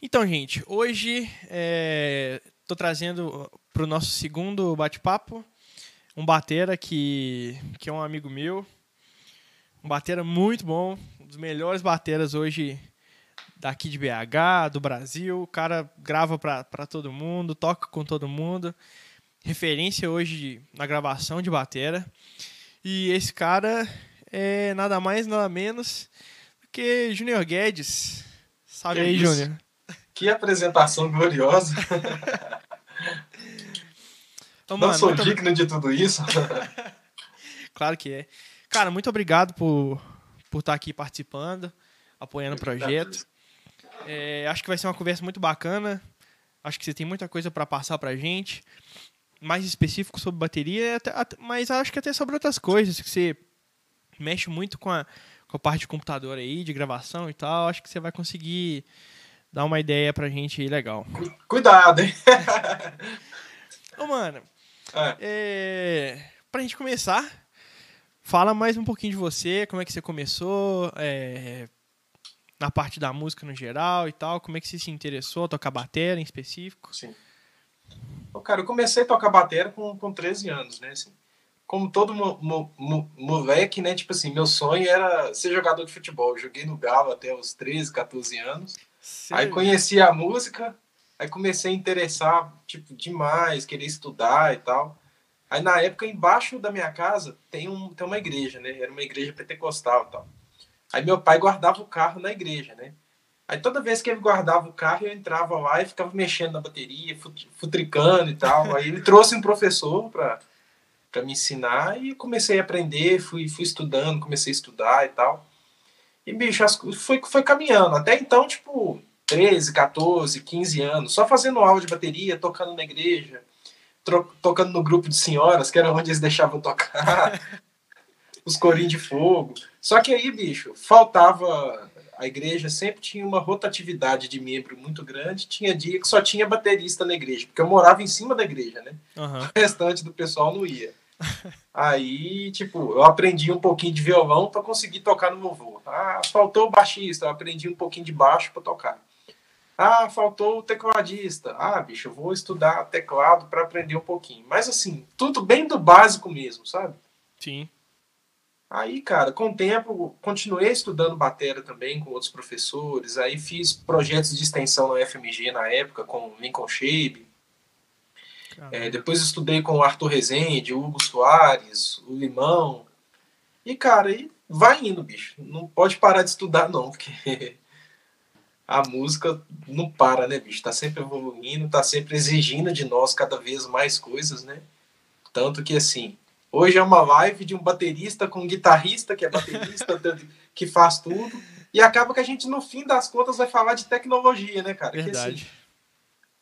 Então, gente, hoje estou trazendo para o nosso segundo bate-papo um batera que, que é um amigo meu, um batera muito bom, um dos melhores bateras hoje daqui de BH, do Brasil. O cara grava para todo mundo, toca com todo mundo. Referência hoje na gravação de batera. E esse cara é nada mais, nada menos do que Junior Guedes. Salve que aí, Júnior. Que apresentação gloriosa. Então, Não mano, sou digno de tudo isso. claro que é. Cara, muito obrigado por, por estar aqui participando, apoiando o projeto. É, acho que vai ser uma conversa muito bacana. Acho que você tem muita coisa para passar para gente. Mais específico sobre bateria, mas acho que até sobre outras coisas. Que você mexe muito com a, com a parte de computador aí, de gravação e tal. Acho que você vai conseguir dar uma ideia pra gente aí legal. Cuidado, hein? Ô, mano, é. É, pra gente começar, fala mais um pouquinho de você, como é que você começou, é, na parte da música no geral e tal, como é que você se interessou a tocar bateria em específico? Sim. cara, eu comecei a tocar bateria com, com 13 anos, né, assim, como todo mo, mo, mo, moleque, né, tipo assim, meu sonho era ser jogador de futebol, eu joguei no Galo até os 13, 14 anos, aí conheci a música, Aí comecei a interessar, tipo, demais, querer estudar e tal. Aí na época, embaixo da minha casa, tem, um, tem uma igreja, né? Era uma igreja pentecostal e tal. Aí meu pai guardava o carro na igreja, né? Aí toda vez que ele guardava o carro, eu entrava lá e ficava mexendo na bateria, futricando e tal. Aí ele trouxe um professor para me ensinar e comecei a aprender, fui, fui estudando, comecei a estudar e tal. E, bicho, foi, foi caminhando. Até então, tipo, 13, 14, 15 anos, só fazendo aula de bateria, tocando na igreja, tocando no grupo de senhoras, que era onde eles deixavam tocar, os corinhos de fogo. Só que aí, bicho, faltava. A igreja sempre tinha uma rotatividade de membro muito grande. Tinha dia que só tinha baterista na igreja, porque eu morava em cima da igreja, né? Uhum. O restante do pessoal não ia. Aí, tipo, eu aprendi um pouquinho de violão para conseguir tocar no louvor. Ah, faltou o baixista, eu aprendi um pouquinho de baixo para tocar. Ah, faltou o tecladista. Ah, bicho, eu vou estudar teclado para aprender um pouquinho. Mas assim, tudo bem do básico mesmo, sabe? Sim. Aí, cara, com o tempo, continuei estudando bateria também com outros professores. Aí fiz projetos de extensão na FMG na época, com Lincoln Shape. É, depois estudei com o Arthur Rezende, o Hugo Soares, o Limão. E, cara, aí vai indo, bicho. Não pode parar de estudar, não, porque a música não para, né, bicho? Tá sempre evoluindo, tá sempre exigindo de nós cada vez mais coisas, né? Tanto que, assim, hoje é uma live de um baterista com um guitarrista que é baterista, que faz tudo, e acaba que a gente, no fim das contas, vai falar de tecnologia, né, cara? Verdade. Que, assim,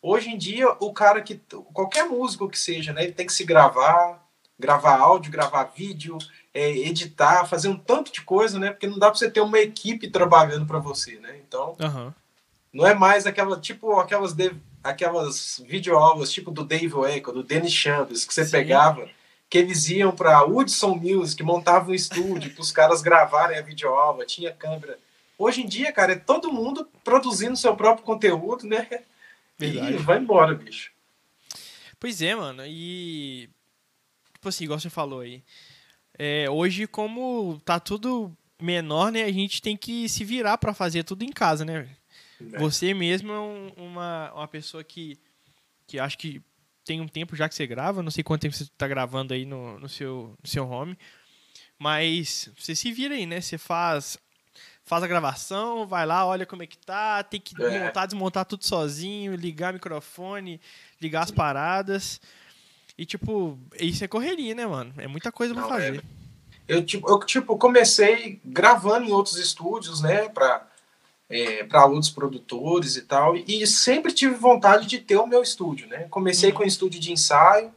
hoje em dia, o cara que. qualquer músico que seja, né, ele tem que se gravar, gravar áudio, gravar vídeo, é, editar, fazer um tanto de coisa, né? Porque não dá para você ter uma equipe trabalhando para você, né? Então, uhum. não é mais aquela, tipo, aquelas, de, aquelas videoaulas, tipo do Dave Echo, do Dennis Chambers, que você Sim. pegava, que eles iam para Woodson Music, montavam um estúdio para os caras gravarem a videoaula, tinha câmera. Hoje em dia, cara, é todo mundo produzindo seu próprio conteúdo, né? Verdade. E vai embora, bicho. Pois é, mano. E. Tipo assim, igual você falou aí. É, hoje, como tá tudo menor, né? A gente tem que se virar para fazer tudo em casa, né? É. Você mesmo é um, uma, uma pessoa que, que acho que tem um tempo já que você grava, não sei quanto tempo você está gravando aí no, no, seu, no seu home, mas você se vira aí, né? Você faz faz a gravação, vai lá, olha como é que tá, tem que é. montar, desmontar tudo sozinho, ligar microfone, ligar as paradas. E, tipo, isso é correria, né, mano? É muita coisa pra Não, fazer. É. Eu, tipo, eu, tipo, comecei gravando em outros estúdios, né, pra, é, para outros produtores e tal, e sempre tive vontade de ter o meu estúdio, né? Comecei uhum. com um estúdio de ensaio,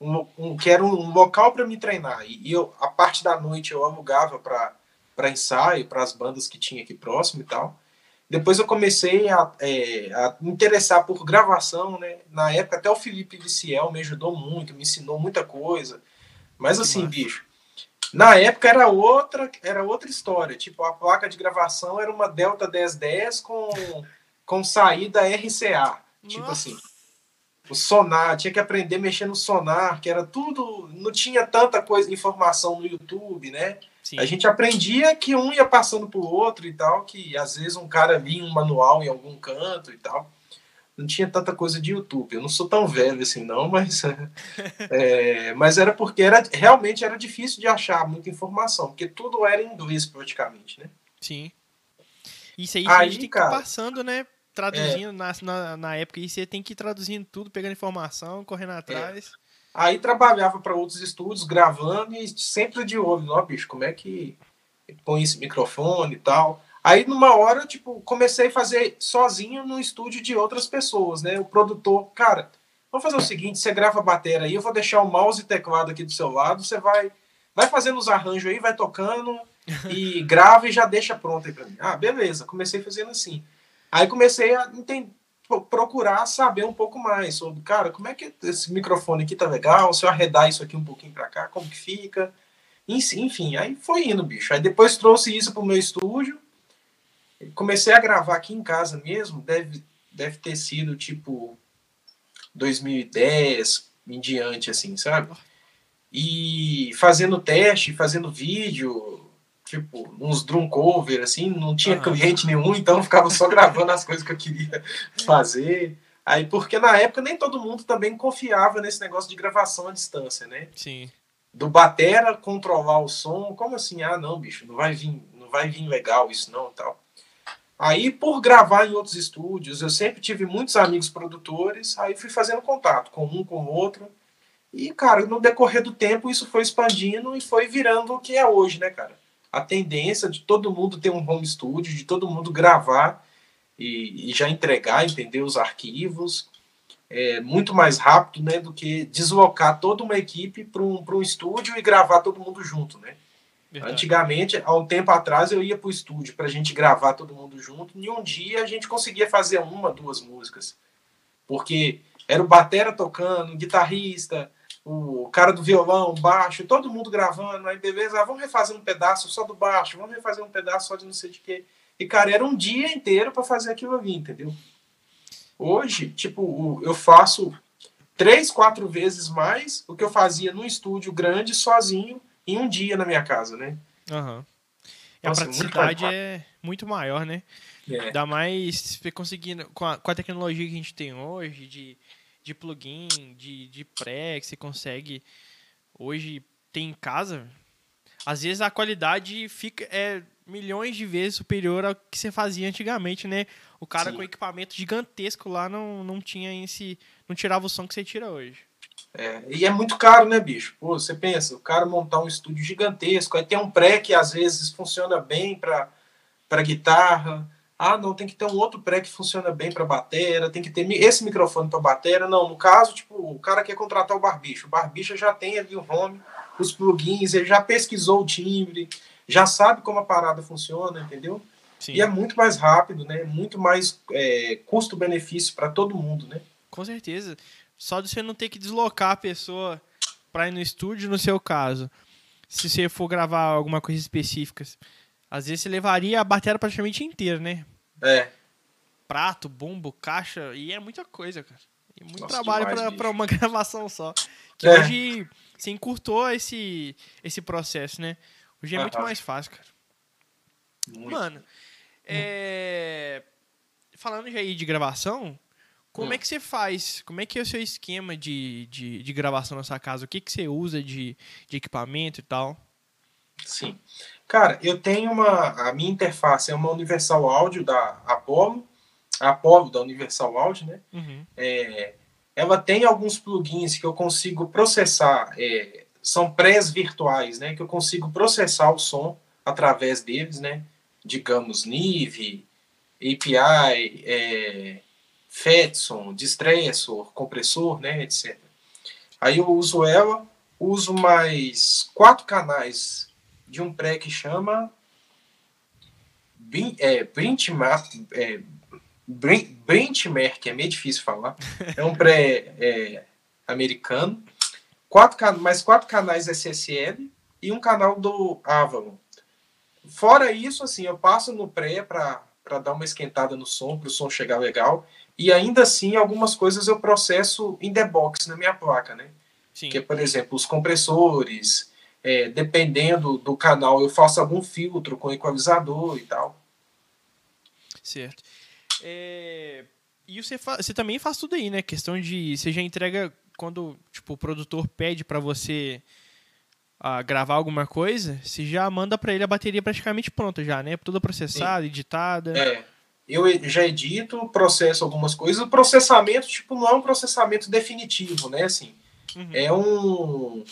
um, um, que era um local para me treinar, e, e eu, a parte da noite eu alugava para ensaio, para as bandas que tinha aqui próximo e tal. Depois eu comecei a, é, a me interessar por gravação, né? Na época até o Felipe Viciel me ajudou muito, me ensinou muita coisa. Mas assim, bicho, na época era outra, era outra história. Tipo, a placa de gravação era uma Delta 1010 com com saída RCA. Tipo Nossa. assim, o sonar, tinha que aprender a mexer no sonar, que era tudo, não tinha tanta coisa, informação no YouTube, né? Sim. A gente aprendia que um ia passando pro outro e tal, que às vezes um cara lia um manual em algum canto e tal. Não tinha tanta coisa de YouTube. Eu não sou tão velho assim, não, mas. é, mas era porque era, realmente era difícil de achar muita informação, porque tudo era em inglês praticamente, né? Sim. Isso aí, Aí, a gente tem que cara, ir passando, né? Traduzindo na, na, na época. E você tem que ir traduzindo tudo, pegando informação, correndo atrás. Aí trabalhava para outros estúdios, gravando e sempre de olho, ó, bicho, como é que põe esse microfone e tal. Aí numa hora, tipo, comecei a fazer sozinho no estúdio de outras pessoas, né? O produtor, cara, vamos fazer o seguinte, você grava a bateria aí, eu vou deixar o mouse e teclado aqui do seu lado, você vai vai fazendo os arranjos aí, vai tocando e grava e já deixa pronto aí pra mim. Ah, beleza, comecei fazendo assim. Aí comecei a entender, procurar saber um pouco mais sobre, cara, como é que esse microfone aqui tá legal, se eu arredar isso aqui um pouquinho pra cá, como que fica? Enfim, aí foi indo, bicho. Aí depois trouxe isso pro meu estúdio, comecei a gravar aqui em casa mesmo, deve, deve ter sido tipo 2010 em diante, assim, sabe? E fazendo teste, fazendo vídeo, tipo, uns drum cover, assim, não tinha Aham. cliente nenhum, então eu ficava só gravando as coisas que eu queria fazer. Aí, porque na época nem todo mundo também confiava nesse negócio de gravação à distância, né? Sim. Do batera controlar o som, como assim? Ah, não, bicho, não vai vir, não vai vir legal isso não, tal. Aí, por gravar em outros estúdios, eu sempre tive muitos amigos produtores, aí fui fazendo contato com um, com o outro. E, cara, no decorrer do tempo, isso foi expandindo e foi virando o que é hoje, né, cara? A tendência de todo mundo ter um home studio, de todo mundo gravar e, e já entregar, entender os arquivos. É muito mais rápido, né, do que deslocar toda uma equipe para um, pra um estúdio e gravar todo mundo junto, né? Verdade. Antigamente, há um tempo atrás, eu ia para o estúdio para a gente gravar todo mundo junto. E um dia a gente conseguia fazer uma, duas músicas. Porque era o batera tocando, o guitarrista, o cara do violão, baixo, todo mundo gravando. Aí, beleza, ah, vamos refazer um pedaço só do baixo, vamos refazer um pedaço só de não sei de quê. E, cara, era um dia inteiro para fazer aquilo ali, entendeu? Hoje, tipo, eu faço três, quatro vezes mais o que eu fazia num estúdio grande, sozinho, em um dia na minha casa, né? Aham. E a Nossa, praticidade é muito maior, né? É. Ainda mais conseguindo, com a, com a tecnologia que a gente tem hoje, de, de plugin, de, de pré, que você consegue hoje ter em casa, às vezes a qualidade fica é milhões de vezes superior ao que você fazia antigamente, né? O cara Sim. com equipamento gigantesco lá não, não tinha esse. não tirava o som que você tira hoje. É, e é muito caro, né, bicho? Pô, você pensa, o cara montar um estúdio gigantesco, aí tem um pré que às vezes funciona bem para para guitarra. Ah, não, tem que ter um outro pré que funciona bem para batera, tem que ter esse microfone para batera. Não, no caso, tipo, o cara quer contratar o barbicho. O barbicho já tem ali o home, os plugins, ele já pesquisou o timbre, já sabe como a parada funciona, entendeu? Sim, E é muito mais rápido, né? Muito mais é, custo-benefício para todo mundo, né? com certeza. Só de você não ter que deslocar a pessoa para ir no estúdio, no seu caso. Se você for gravar alguma coisa específica. Às vezes você levaria a bateria praticamente inteira, né? É, Prato, bombo, caixa, e é muita coisa, cara. E muito Nossa, trabalho pra uma gravação só. Que É. hoje você encurtou esse, esse processo, né? Hoje é muito mais fácil, cara. muito. Mano, é... falando já aí de gravação, como Hum. é que você faz? Como é que é o seu esquema de, de, de gravação na sua casa? O que, que você usa de, de equipamento e tal? Sim. Cara, eu tenho uma. A minha interface é uma Universal Audio da Apollo. A Apollo da Universal Audio, né? Uhum. É, ela tem alguns plugins que eu consigo processar. é, são prés virtuais, né? Que eu consigo processar o som através deles, né? Digamos, Nive, API, é, Fedson, Distressor, compressor, né? Etc. Aí eu uso ela, uso mais quatro canais de um pré que chama Bin- é, Benchmark, é, Brin- Benchmark, é meio difícil falar. É um pré é, americano. Quatro, mais quatro canais SSL e um canal do Avalon. Fora isso, assim, eu passo no pré para para dar uma esquentada no som, para o som chegar legal. E ainda assim, algumas coisas eu processo in the box na minha placa, né? Sim. Que é, por exemplo, os compressores, é, dependendo do canal, eu faço algum filtro com equalizador e tal. Certo. É... E você, fa... você também faz tudo aí, né? Questão de. Você já entrega quando tipo, o produtor pede para você uh, gravar alguma coisa, você já manda para ele a bateria praticamente pronta já, né? Toda processada, Sim. editada. É. Eu já edito, processo algumas coisas. O processamento, tipo, não é um processamento definitivo, né? Assim, uhum. é um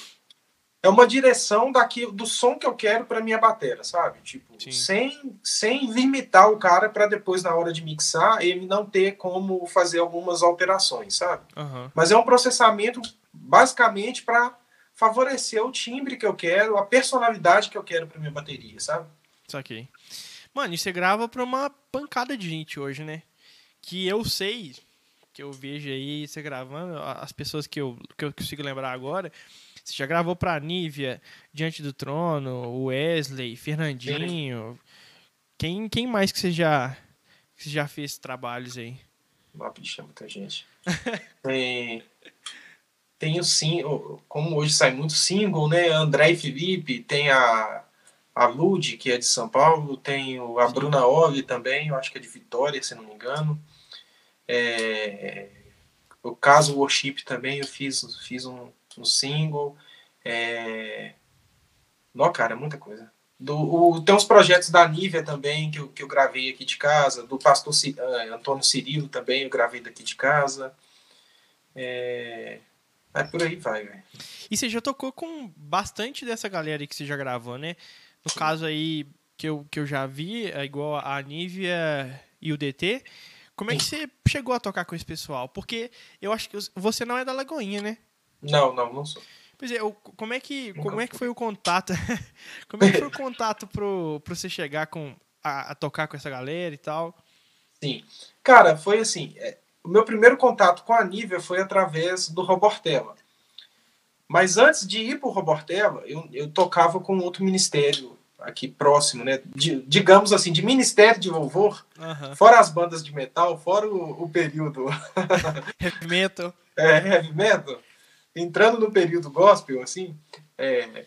é uma direção daqui do som que eu quero para minha bateria, sabe? Tipo, sem sem limitar o cara para depois na hora de mixar ele não ter como fazer algumas alterações, sabe? Uhum. Mas é um processamento basicamente para favorecer o timbre que eu quero, a personalidade que eu quero para minha bateria, sabe? Saquei. Mano, e você grava pra uma pancada de gente hoje, né? Que eu sei, que eu vejo aí você gravando, as pessoas que eu, que eu consigo lembrar agora, você já gravou pra Nívia, Diante do Trono, Wesley, Fernandinho. Quem, quem mais que você já, que você já fez trabalhos aí? Uma bicha, muita gente. tem, tem o sim, como hoje sai muito single, né? André e Felipe, tem a a Lud, que é de São Paulo, tem a Bruna Oli também, eu acho que é de Vitória, se não me engano. É, o caso Worship também, eu fiz, fiz um, um single. É, não, cara, é muita coisa. Do, o, tem uns projetos da Nívia também, que eu, que eu gravei aqui de casa, do pastor uh, Antônio Cirilo também, eu gravei daqui de casa. É, é por aí vai, velho. E você já tocou com bastante dessa galera que você já gravou, né? No caso aí que eu, que eu já vi, é igual a Nívia e o DT. Como é que você chegou a tocar com esse pessoal? Porque eu acho que você não é da Lagoinha, né? Não, não, não sou. Pois é, como é que, como é que foi o contato? como é que foi o contato pro, pro você chegar com, a, a, tocar com essa galera e tal? Sim. Cara, foi assim. É, o meu primeiro contato com a Nívia foi através do Robortella. Mas antes de ir para o Robortella, eu, eu tocava com outro ministério aqui próximo, né? De, digamos assim, de ministério de louvor, uhum. fora as bandas de metal, fora o, o período. heavy metal. É, heavy metal. Entrando no período gospel, assim, é,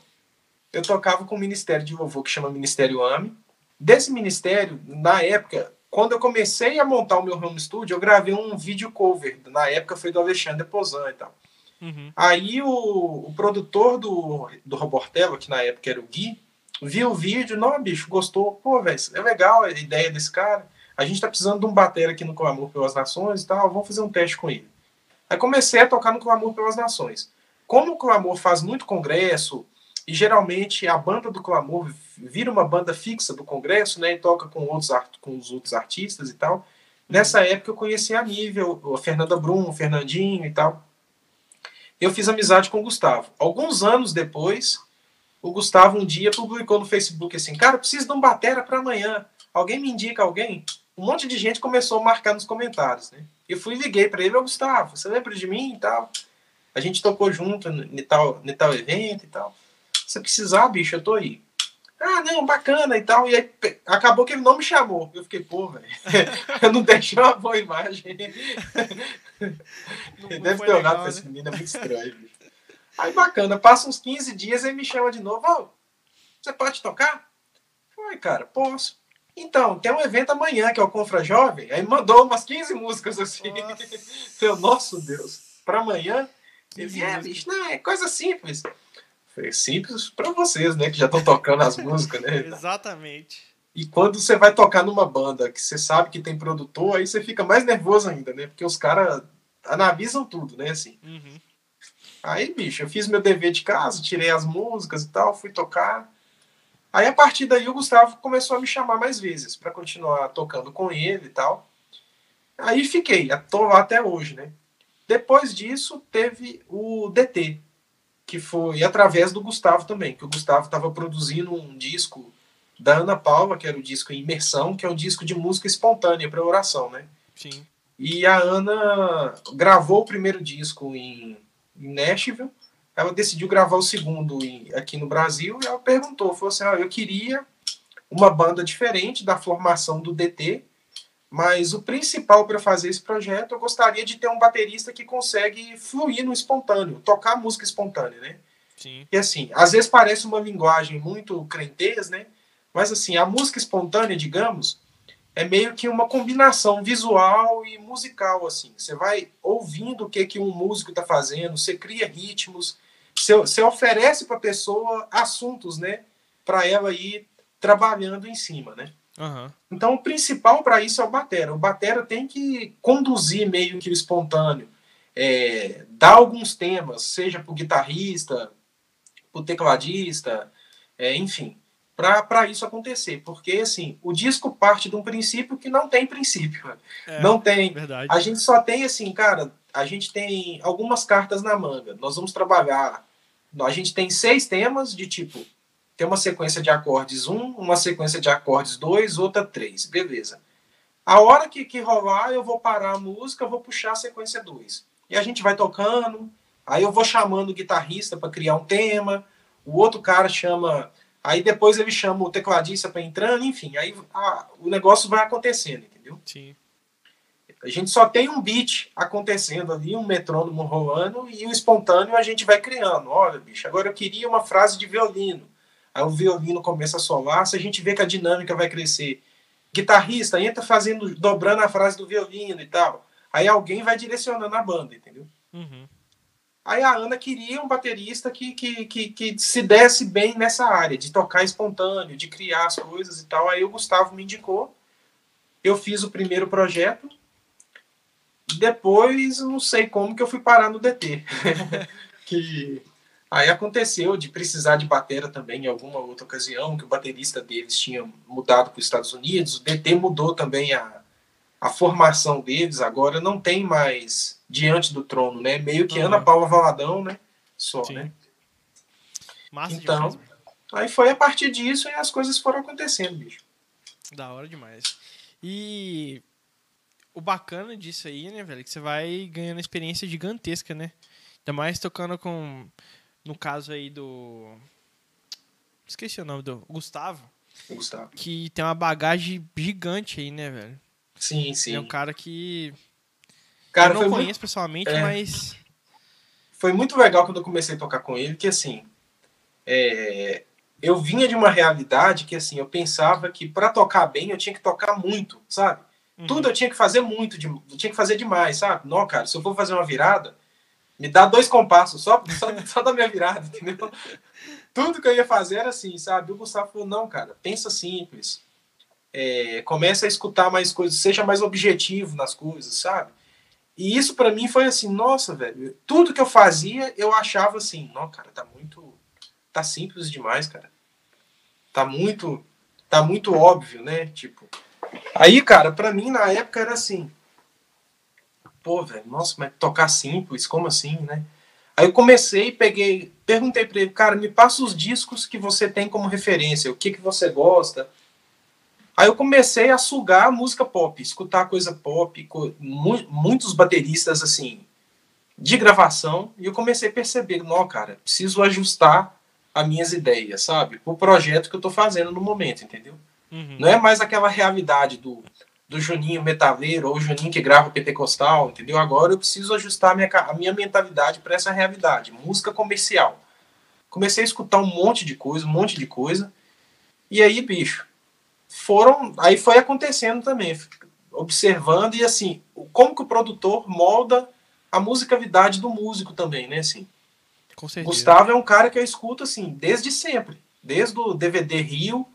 eu tocava com um ministério de louvor que chama Ministério AME. Desse ministério, na época, quando eu comecei a montar o meu home studio, eu gravei um vídeo cover. Na época foi do Alexandre Pozan e tal. Uhum. Aí o, o, produtor do, do Robortello, que na época era o Gui, viu o vídeo, não, bicho, gostou, pô, velho, é legal a ideia desse cara. A gente tá precisando de um bater aqui no Clamor pelas Nações e tal, vamos fazer um teste com ele. Aí comecei a tocar no Clamor pelas Nações. Como o Clamor faz muito congresso, e geralmente a banda do Clamor vira uma banda fixa do congresso, né, e toca com, outros, com os outros artistas e tal. Nessa época eu conheci a Nível, a Fernanda Brum, o Fernandinho e tal. Eu fiz amizade com o Gustavo. Alguns anos depois, o Gustavo um dia publicou no Facebook assim, cara, preciso de um batera para amanhã. Alguém me indica alguém? Um monte de gente começou a marcar nos comentários, né? Eu fui e liguei para ele, ô Gustavo, você lembra de mim e tal? A gente tocou junto em tal, em tal evento e tal. Se precisar, bicho, eu tô aí. Ah, não, bacana e tal. E aí acabou que ele não me chamou. Eu fiquei, pô, velho, eu não deixei uma boa imagem. Não, não Deve ter olhado pra né? esse menino, é muito estranho, bicho. Aí bacana, passa uns 15 dias e me chama de novo. Oh, você pode tocar? Foi, cara, posso. Então, tem um evento amanhã que é o Confra Jovem. Aí mandou umas 15 músicas assim. Nossa. Meu, nosso Deus. Pra amanhã? Ele, é, bicho, não, é coisa simples. Foi simples pra vocês, né? Que já estão tocando as músicas, né? Exatamente. E quando você vai tocar numa banda que você sabe que tem produtor, aí você fica mais nervoso ainda, né? Porque os caras analisam tudo, né? Assim. Uhum. Aí, bicho, eu fiz meu dever de casa, tirei as músicas e tal, fui tocar. Aí, a partir daí, o Gustavo começou a me chamar mais vezes para continuar tocando com ele e tal. Aí fiquei, tô lá até hoje, né? Depois disso, teve o DT, que foi através do Gustavo também, que o Gustavo estava produzindo um disco da Ana Paula, que era o disco Imersão, que é um disco de música espontânea para oração, né? Sim. E a Ana gravou o primeiro disco em em Nashville. Ela decidiu gravar o segundo aqui no Brasil e ela perguntou, falou assim, ah, eu queria uma banda diferente da formação do DT Mas o principal para fazer esse projeto, eu gostaria de ter um baterista que consegue fluir no espontâneo, tocar música espontânea, né? Sim. E assim, às vezes parece uma linguagem muito crentez, né? Mas assim, a música espontânea, digamos, é meio que uma combinação visual e musical, assim. Você vai ouvindo o que, que um músico está fazendo, você cria ritmos, você, oferece para a pessoa assuntos, né? Para ela ir trabalhando em cima, né? Uhum. Então, o principal para isso é o batera. O batera tem que conduzir meio que o espontâneo, é, dar alguns temas, seja para o guitarrista, para o tecladista, é, enfim, para isso acontecer. Porque, assim, o disco parte de um princípio que não tem princípio. É, não tem. Verdade. A gente só tem, assim, cara, a gente tem algumas cartas na manga. Nós vamos trabalhar. A gente tem seis temas de tipo tem uma sequência de acordes 1, um, uma sequência de acordes 2, outra 3. Beleza. A hora que, que rolar, eu vou parar a música, vou puxar a sequência 2. E a gente vai tocando, aí eu vou chamando o guitarrista para criar um tema, o outro cara chama. Aí depois ele chama o tecladista para entrando, enfim, aí a, o negócio vai acontecendo, entendeu? Sim. A gente só tem um beat acontecendo ali, um metrônomo rolando, e o espontâneo a gente vai criando. Olha, bicho, agora eu queria uma frase de violino aí o violino começa a solar, se a gente vê que a dinâmica vai crescer. Guitarrista entra fazendo, dobrando a frase do violino e tal. Aí alguém vai direcionando a banda, entendeu? Uhum. Aí a Ana queria um baterista que, que, que, que, se desse bem nessa área, de tocar espontâneo, de criar as coisas e tal. Aí o Gustavo me indicou. Eu fiz o primeiro projeto. Depois, não sei como que eu fui parar no DT. que Aí aconteceu de precisar de batera também em alguma outra ocasião, que o baterista deles tinha mudado para os Estados Unidos, o DT mudou também a, a formação deles, agora não tem mais diante do trono, né? Meio que uhum. Ana Paula Valadão, né? Só, Sim. né? Massa então, demais. aí foi a partir disso e as coisas foram acontecendo, bicho. Da hora demais. E o bacana disso aí, né, velho, é que você vai ganhando experiência gigantesca, né? Ainda mais tocando com no caso aí do. Esqueci o nome do. Gustavo. Gustavo. Que tem uma bagagem gigante aí, né, velho? Sim, sim. É um cara que. Cara, eu não conheço muito... pessoalmente, é. mas. Foi muito legal quando eu comecei a tocar com ele, que assim. É... Eu vinha de uma realidade que assim, eu pensava que para tocar bem eu tinha que tocar muito, sabe? Tudo eu tinha que fazer muito, de... eu tinha que fazer demais, sabe? Não, cara, se eu for fazer uma virada, me dá dois compassos, só, só, só da minha virada, entendeu? Tudo que eu ia fazer era assim, sabe? O Gustavo falou, não, cara, pensa simples. É, começa a escutar mais coisas, seja mais objetivo nas coisas, sabe? E isso para mim foi assim, nossa, velho, tudo que eu fazia, eu achava assim, não, cara, tá muito tá simples demais, cara. Tá muito tá muito óbvio, né? Tipo. Aí, cara, para mim na época era assim, pô, velho, nossa, mas tocar simples, como assim, né? Aí eu comecei, peguei, perguntei para ele, cara, me passa os discos que você tem como referência, o que que você gosta. Aí eu comecei a sugar música pop, escutar coisa pop, muitos bateristas assim, de gravação, e eu comecei a perceber, não, cara, preciso ajustar as minhas ideias, sabe? O projeto que eu tô fazendo no momento, entendeu? Uhum. Não é mais aquela realidade do do Juninho metaleiro ou Juninho que grava pentecostal, entendeu? Agora eu preciso ajustar a minha, a minha mentalidade para essa realidade, música comercial. Comecei a escutar um monte de coisa, um monte de coisa. E aí, bicho, foram, aí foi acontecendo também, observando e assim, como que o produtor molda a musicalidade do músico também, né, assim. Gustavo é um cara que eu escuto assim desde sempre, desde o DVD Rio,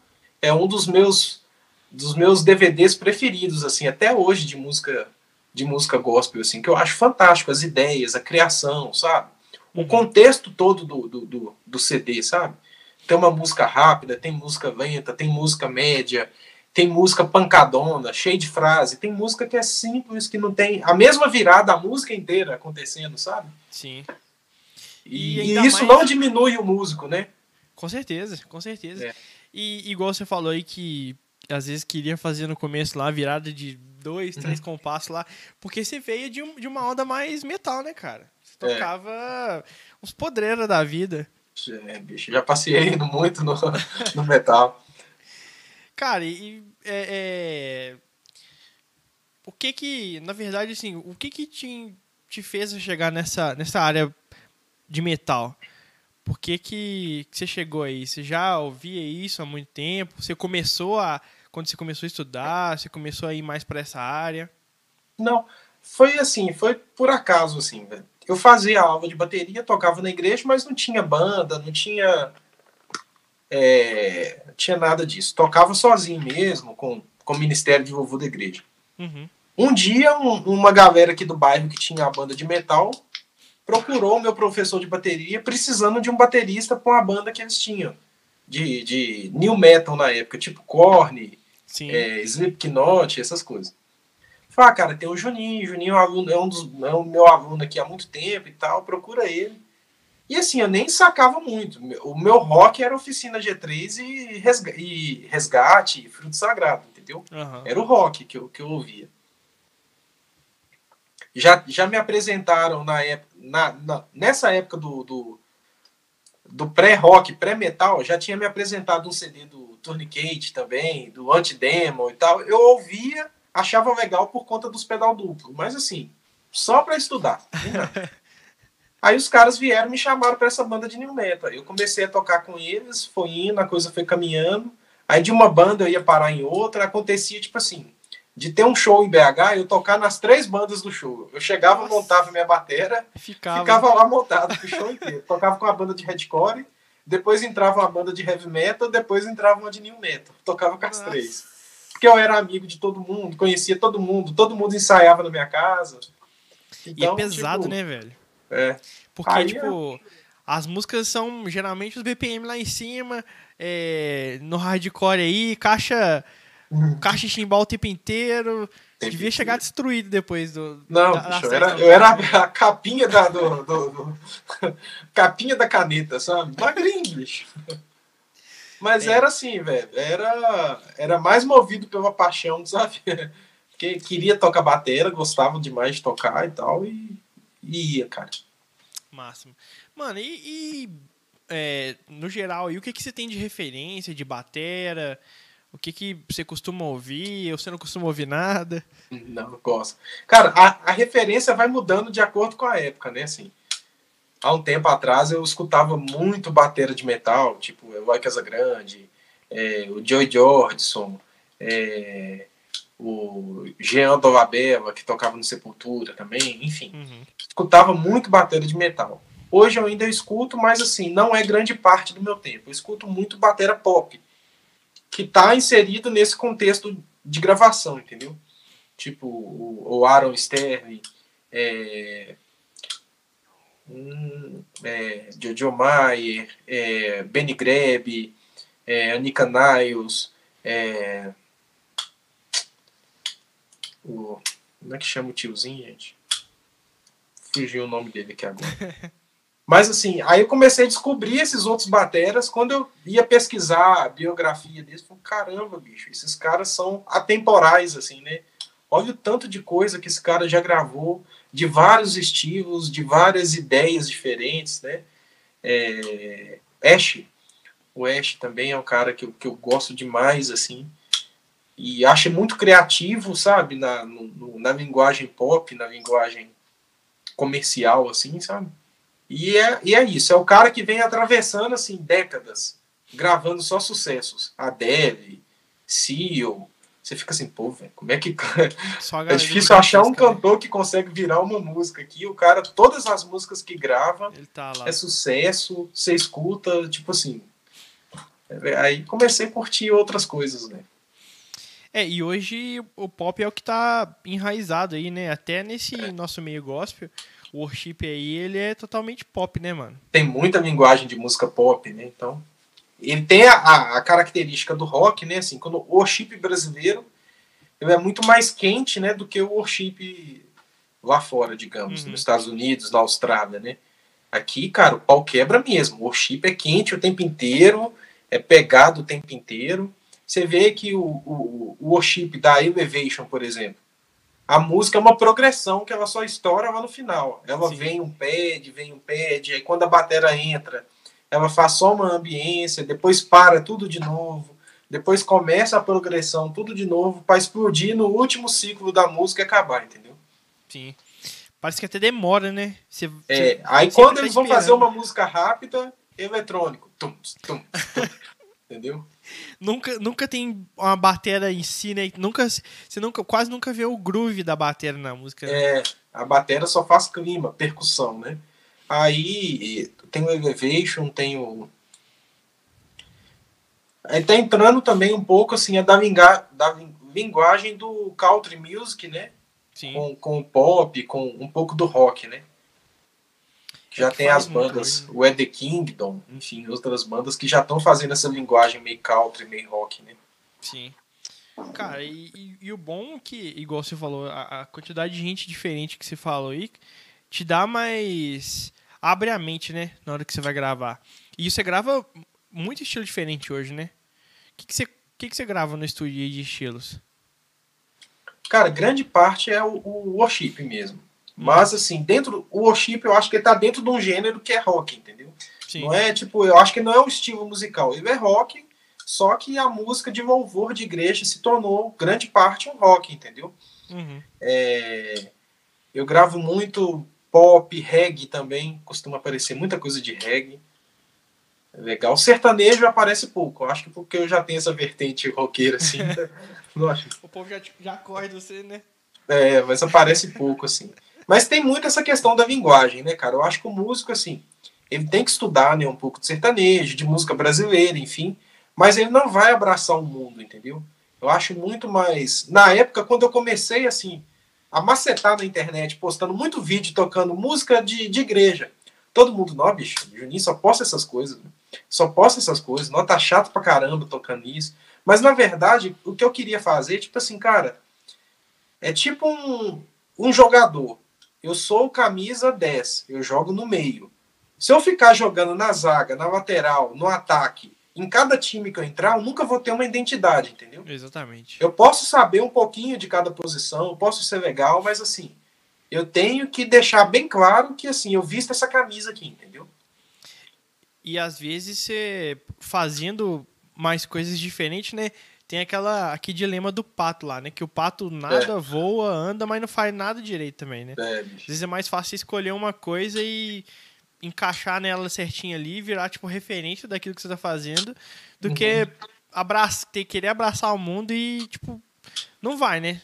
é um dos meus dos meus DVDs preferidos, assim, até hoje de música de música gospel, assim, que eu acho fantástico, as ideias, a criação, sabe? O uhum. contexto todo do, do, do, do CD, sabe? Tem uma música rápida, tem música lenta, tem música média, tem música pancadona, cheia de frase, tem música que é simples, que não tem a mesma virada a música inteira acontecendo, sabe? Sim. E, e isso mais... não diminui o músico, né? Com certeza, com certeza. É. E igual você falou aí que às vezes queria fazer no começo lá, virada de dois, três uhum. compassos lá, porque você veio de, um, de uma onda mais metal, né, cara? Você é. tocava é. uns podreiros da vida. É, bicho, já passei muito no, no metal. Cara, e é, é, o que que, na verdade, assim, o que que te, te fez chegar nessa, nessa área de metal? Por que, que, que você chegou aí? Você já ouvia isso há muito tempo? Você começou a. Quando você começou a estudar, você começou a ir mais para essa área? Não, foi assim, foi por acaso, assim, velho. Eu fazia aula de bateria, tocava na igreja, mas não tinha banda, não tinha. É, não tinha nada disso. Tocava sozinho mesmo, com, com o ministério de vovô da igreja. Uhum. Um dia, um, uma galera aqui do bairro que tinha a banda de metal procurou o meu professor de bateria precisando de um baterista para uma banda que eles tinham. De, de new metal na época, tipo Korn, é, Slipknot, essas coisas. Falei, ah, cara, tem o Juninho, Juninho é um, aluno, é um, dos, é um meu aluno aqui há muito tempo e tal, procura ele. E assim, eu nem sacava muito. O meu rock era Oficina G3 e, resga e Resgate, e Fruto Sagrado, entendeu? Uhum. Era o rock que eu, que eu ouvia. Já, já me apresentaram na época, na, na nessa época do, do, do pré-rock, pré-metal, já tinha me apresentado um CD do Tourniquet também, do Antidemon e tal. Eu ouvia, achava legal por conta dos pedal duplo, mas assim, só para estudar. Aí os caras vieram me chamaram para essa banda de new metal. Eu comecei a tocar com eles, foi indo, a coisa foi caminhando. Aí de uma banda eu ia parar em outra, acontecia tipo assim, de ter um show em BH, eu tocar nas três bandas do show. Eu chegava, Nossa. montava minha batera, ficava. ficava lá montado o show inteiro. Tocava com a banda de hardcore, depois entrava uma banda de heavy metal, depois entrava uma de new metal. Tocava com as Nossa. três. Porque eu era amigo de todo mundo, conhecia todo mundo, todo mundo ensaiava na minha casa. Então, e é então, pesado, tipo, né, velho? É. Porque, Aí, tipo, é... as músicas são geralmente os BPM lá em cima, é, no hardcore aí, caixa caixa chimbal o tempo inteiro. Tempo Devia chegar destruído depois do. Não, da, bicho, eu, era, eu era a capinha da. Do, do, do capinha da caneta, sabe? Magrinho, bicho. Mas é. era assim, velho. Era, era mais movido pela paixão, sabe? Porque queria tocar bateria, gostava demais de tocar e tal, e, e ia, cara. Máximo. Mano, e, e é, no geral, e o que, que você tem de referência de batera? O que, que você costuma ouvir? Ou você não costuma ouvir nada? Não, não gosto. Cara, a, a referência vai mudando de acordo com a época, né? Assim, há um tempo atrás eu escutava muito bateria de metal, tipo Eloy Casagrande, é, o Joey Jordison, é, o Jean Dolabella, que tocava no Sepultura também, enfim. Uhum. Escutava muito bateria de metal. Hoje eu ainda escuto, mas assim, não é grande parte do meu tempo. Eu escuto muito bateria pop que está inserido nesse contexto de gravação, entendeu? Tipo, o, Aaron Stern, é, um, é, Jojo Mayer, é, Benny Greb, é, Anika Niles, é, o, como é que chama o tiozinho, gente? Fugiu o nome dele aqui agora. Mas assim, aí eu comecei a descobrir esses outros bateras. Quando eu ia pesquisar a biografia deles, falei, caramba, bicho, esses caras são atemporais, assim, né? Olha o tanto de coisa que esse cara já gravou, de vários estilos, de várias ideias diferentes, né? É... Ash, o Ash também é um cara que eu, que eu gosto demais, assim, e acho muito criativo, sabe? Na, no, na linguagem pop, na linguagem comercial, assim, sabe? E é, e é isso, é o cara que vem atravessando assim décadas, gravando só sucessos. Adele, Seal. Você fica assim, pô, velho, como é que. é difícil achar um cantor que consegue virar uma música aqui. O cara, todas as músicas que grava tá é sucesso, você escuta, tipo assim. É, aí comecei a curtir outras coisas, né? É, e hoje o pop é o que tá enraizado aí, né? Até nesse é. nosso meio gospel o worship aí, ele é totalmente pop, né, mano? Tem muita linguagem de música pop, né? Então, ele tem a, a, característica do rock, né? Assim, quando o worship brasileiro, ele é muito mais quente, né, do que o worship lá fora, digamos, uhum. nos Estados Unidos, na Austrália, né? Aqui, cara, o pau quebra mesmo. O worship é quente o tempo inteiro, é pegado o tempo inteiro. Você vê que o, o, o worship da Elevation, por exemplo, a música é uma progressão que ela só estoura lá no final. Ela Sim. vem um pad, vem um pad, aí quando a bateria entra, ela faz só uma ambiência, depois para tudo de novo, depois começa a progressão, tudo de novo, para explodir no último ciclo da música e acabar, entendeu? Sim. Parece que até demora, né? Você, é, aí quando tá eles vão fazer uma música rápida, eletrônico. Tum, tum, tum, entendeu? Nunca, nunca tem uma bateria em si, né? Nunca, você nunca, quase nunca vê o groove da bateria na música. Né? É, a bateria só faz clima, percussão, né? Aí tem o Elevation, tem o. Aí tá entrando também um pouco assim, a da, linga, da linguagem do country music, né? Sim. Com, com o pop, com um pouco do rock, né? Já tem as bandas, o Ed Kingdom, enfim, outras bandas que já estão fazendo essa linguagem meio country, meio rock, né? Sim. Cara, e, e, e o bom é que, igual você falou, a, a, quantidade de gente diferente que você falou aí te dá mais. abre a mente, né? Na hora que você vai gravar. E você grava muito estilo diferente hoje, né? O que, que, você, que, que você grava no estúdio de estilos? Cara, grande parte é o, o worship mesmo. Mas, assim, dentro. O worship eu acho que ele tá dentro de um gênero que é rock, entendeu? Sim. Não é tipo, eu acho que não é um estilo musical. Ele é rock, só que a música de louvor de igreja se tornou grande parte um rock, entendeu? Uhum. É, eu gravo muito pop, reggae também, costuma aparecer muita coisa de reggae. É legal. Sertanejo aparece pouco, eu acho que porque eu já tenho essa vertente roqueira assim. o povo já, já corre de você, né? É, mas aparece pouco, assim. Mas tem muito essa questão da linguagem, né, cara? Eu acho que o músico, assim, ele tem que estudar né, um pouco de sertanejo, de música brasileira, enfim, mas ele não vai abraçar o mundo, entendeu? Eu acho muito mais. Na época, quando eu comecei, assim, a macetar na internet, postando muito vídeo tocando música de, de igreja, todo mundo, não, bicho, Juninho só posta essas coisas, né? só posta essas coisas, não tá chato pra caramba tocando isso. Mas na verdade, o que eu queria fazer, tipo assim, cara, é tipo um, um jogador eu sou camisa 10, eu jogo no meio. Se eu ficar jogando na zaga, na lateral, no ataque, em cada time que eu entrar, eu nunca vou ter uma identidade, entendeu? Exatamente. Eu posso saber um pouquinho de cada posição, eu posso ser legal, mas assim, eu tenho que deixar bem claro que assim, eu visto essa camisa aqui, entendeu? E às vezes você fazendo mais coisas diferentes, né? Tem aquela aqui dilema do pato lá, né? Que o pato nada é. voa, anda, mas não faz nada direito também, né? É, Às vezes é mais fácil escolher uma coisa e encaixar nela certinho ali, virar tipo referência daquilo que você tá fazendo, do uhum. que abraçar, ter, querer abraçar o mundo e tipo não vai, né?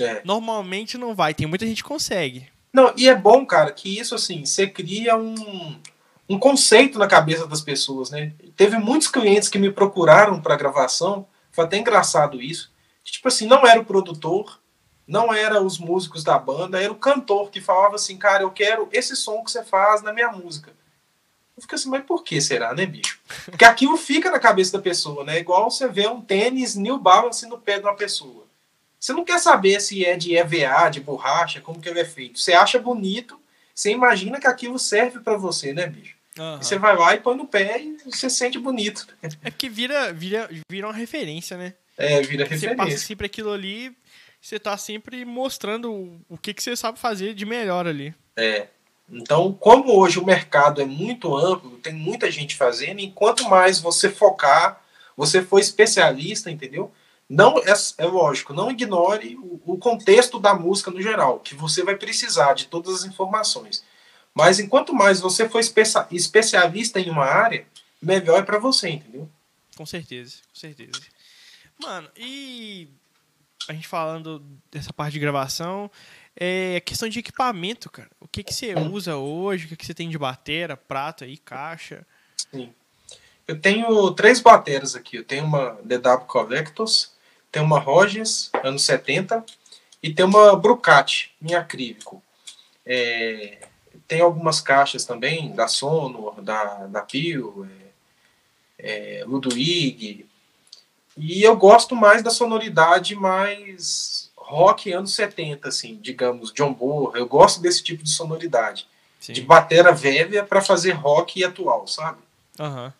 É. Normalmente não vai. Tem muita gente que consegue. Não, e é bom, cara, que isso assim, você cria um um conceito na cabeça das pessoas, né? Teve muitos clientes que me procuraram para gravação foi até engraçado isso. Tipo assim, não era o produtor, não era os músicos da banda, era o cantor que falava assim, cara, eu quero esse som que você faz na minha música. Eu fico assim, mas por que será, né, bicho? Porque aquilo fica na cabeça da pessoa, né? Igual você vê um tênis New Balance no pé de uma pessoa. Você não quer saber se é de EVA, de borracha, como que ele é feito. Você acha bonito, você imagina que aquilo serve para você, né, bicho? Uhum. Você vai lá e põe no pé e você sente bonito. É porque vira, vira, vira uma referência, né? É, vira você referência. Você passa sempre aquilo ali, você tá sempre mostrando o que, que você sabe fazer de melhor ali. É. Então, como hoje o mercado é muito amplo, tem muita gente fazendo, e quanto mais você focar, você for especialista, entendeu? Não é, é lógico, não ignore o, o contexto da música no geral, que você vai precisar de todas as informações. Mas enquanto mais você for especialista em uma área, melhor é para você, entendeu? Com certeza, com certeza. Mano, e a gente falando dessa parte de gravação, é questão de equipamento, cara. O que, que você usa hoje? O que, que você tem de bateria, prato aí, caixa? Sim. Eu tenho três bateras aqui. Eu tenho uma DW Collectors, tenho uma Rogers, anos 70, e tenho uma Brucati, em acrílico. É, tem algumas caixas também, da Sonor, da, da Pio, é, é, Ludwig. E eu gosto mais da sonoridade mais rock anos 70, assim, digamos, John Bonham. Eu gosto desse tipo de sonoridade. Sim. De batera velha para fazer rock atual, sabe? Uhum.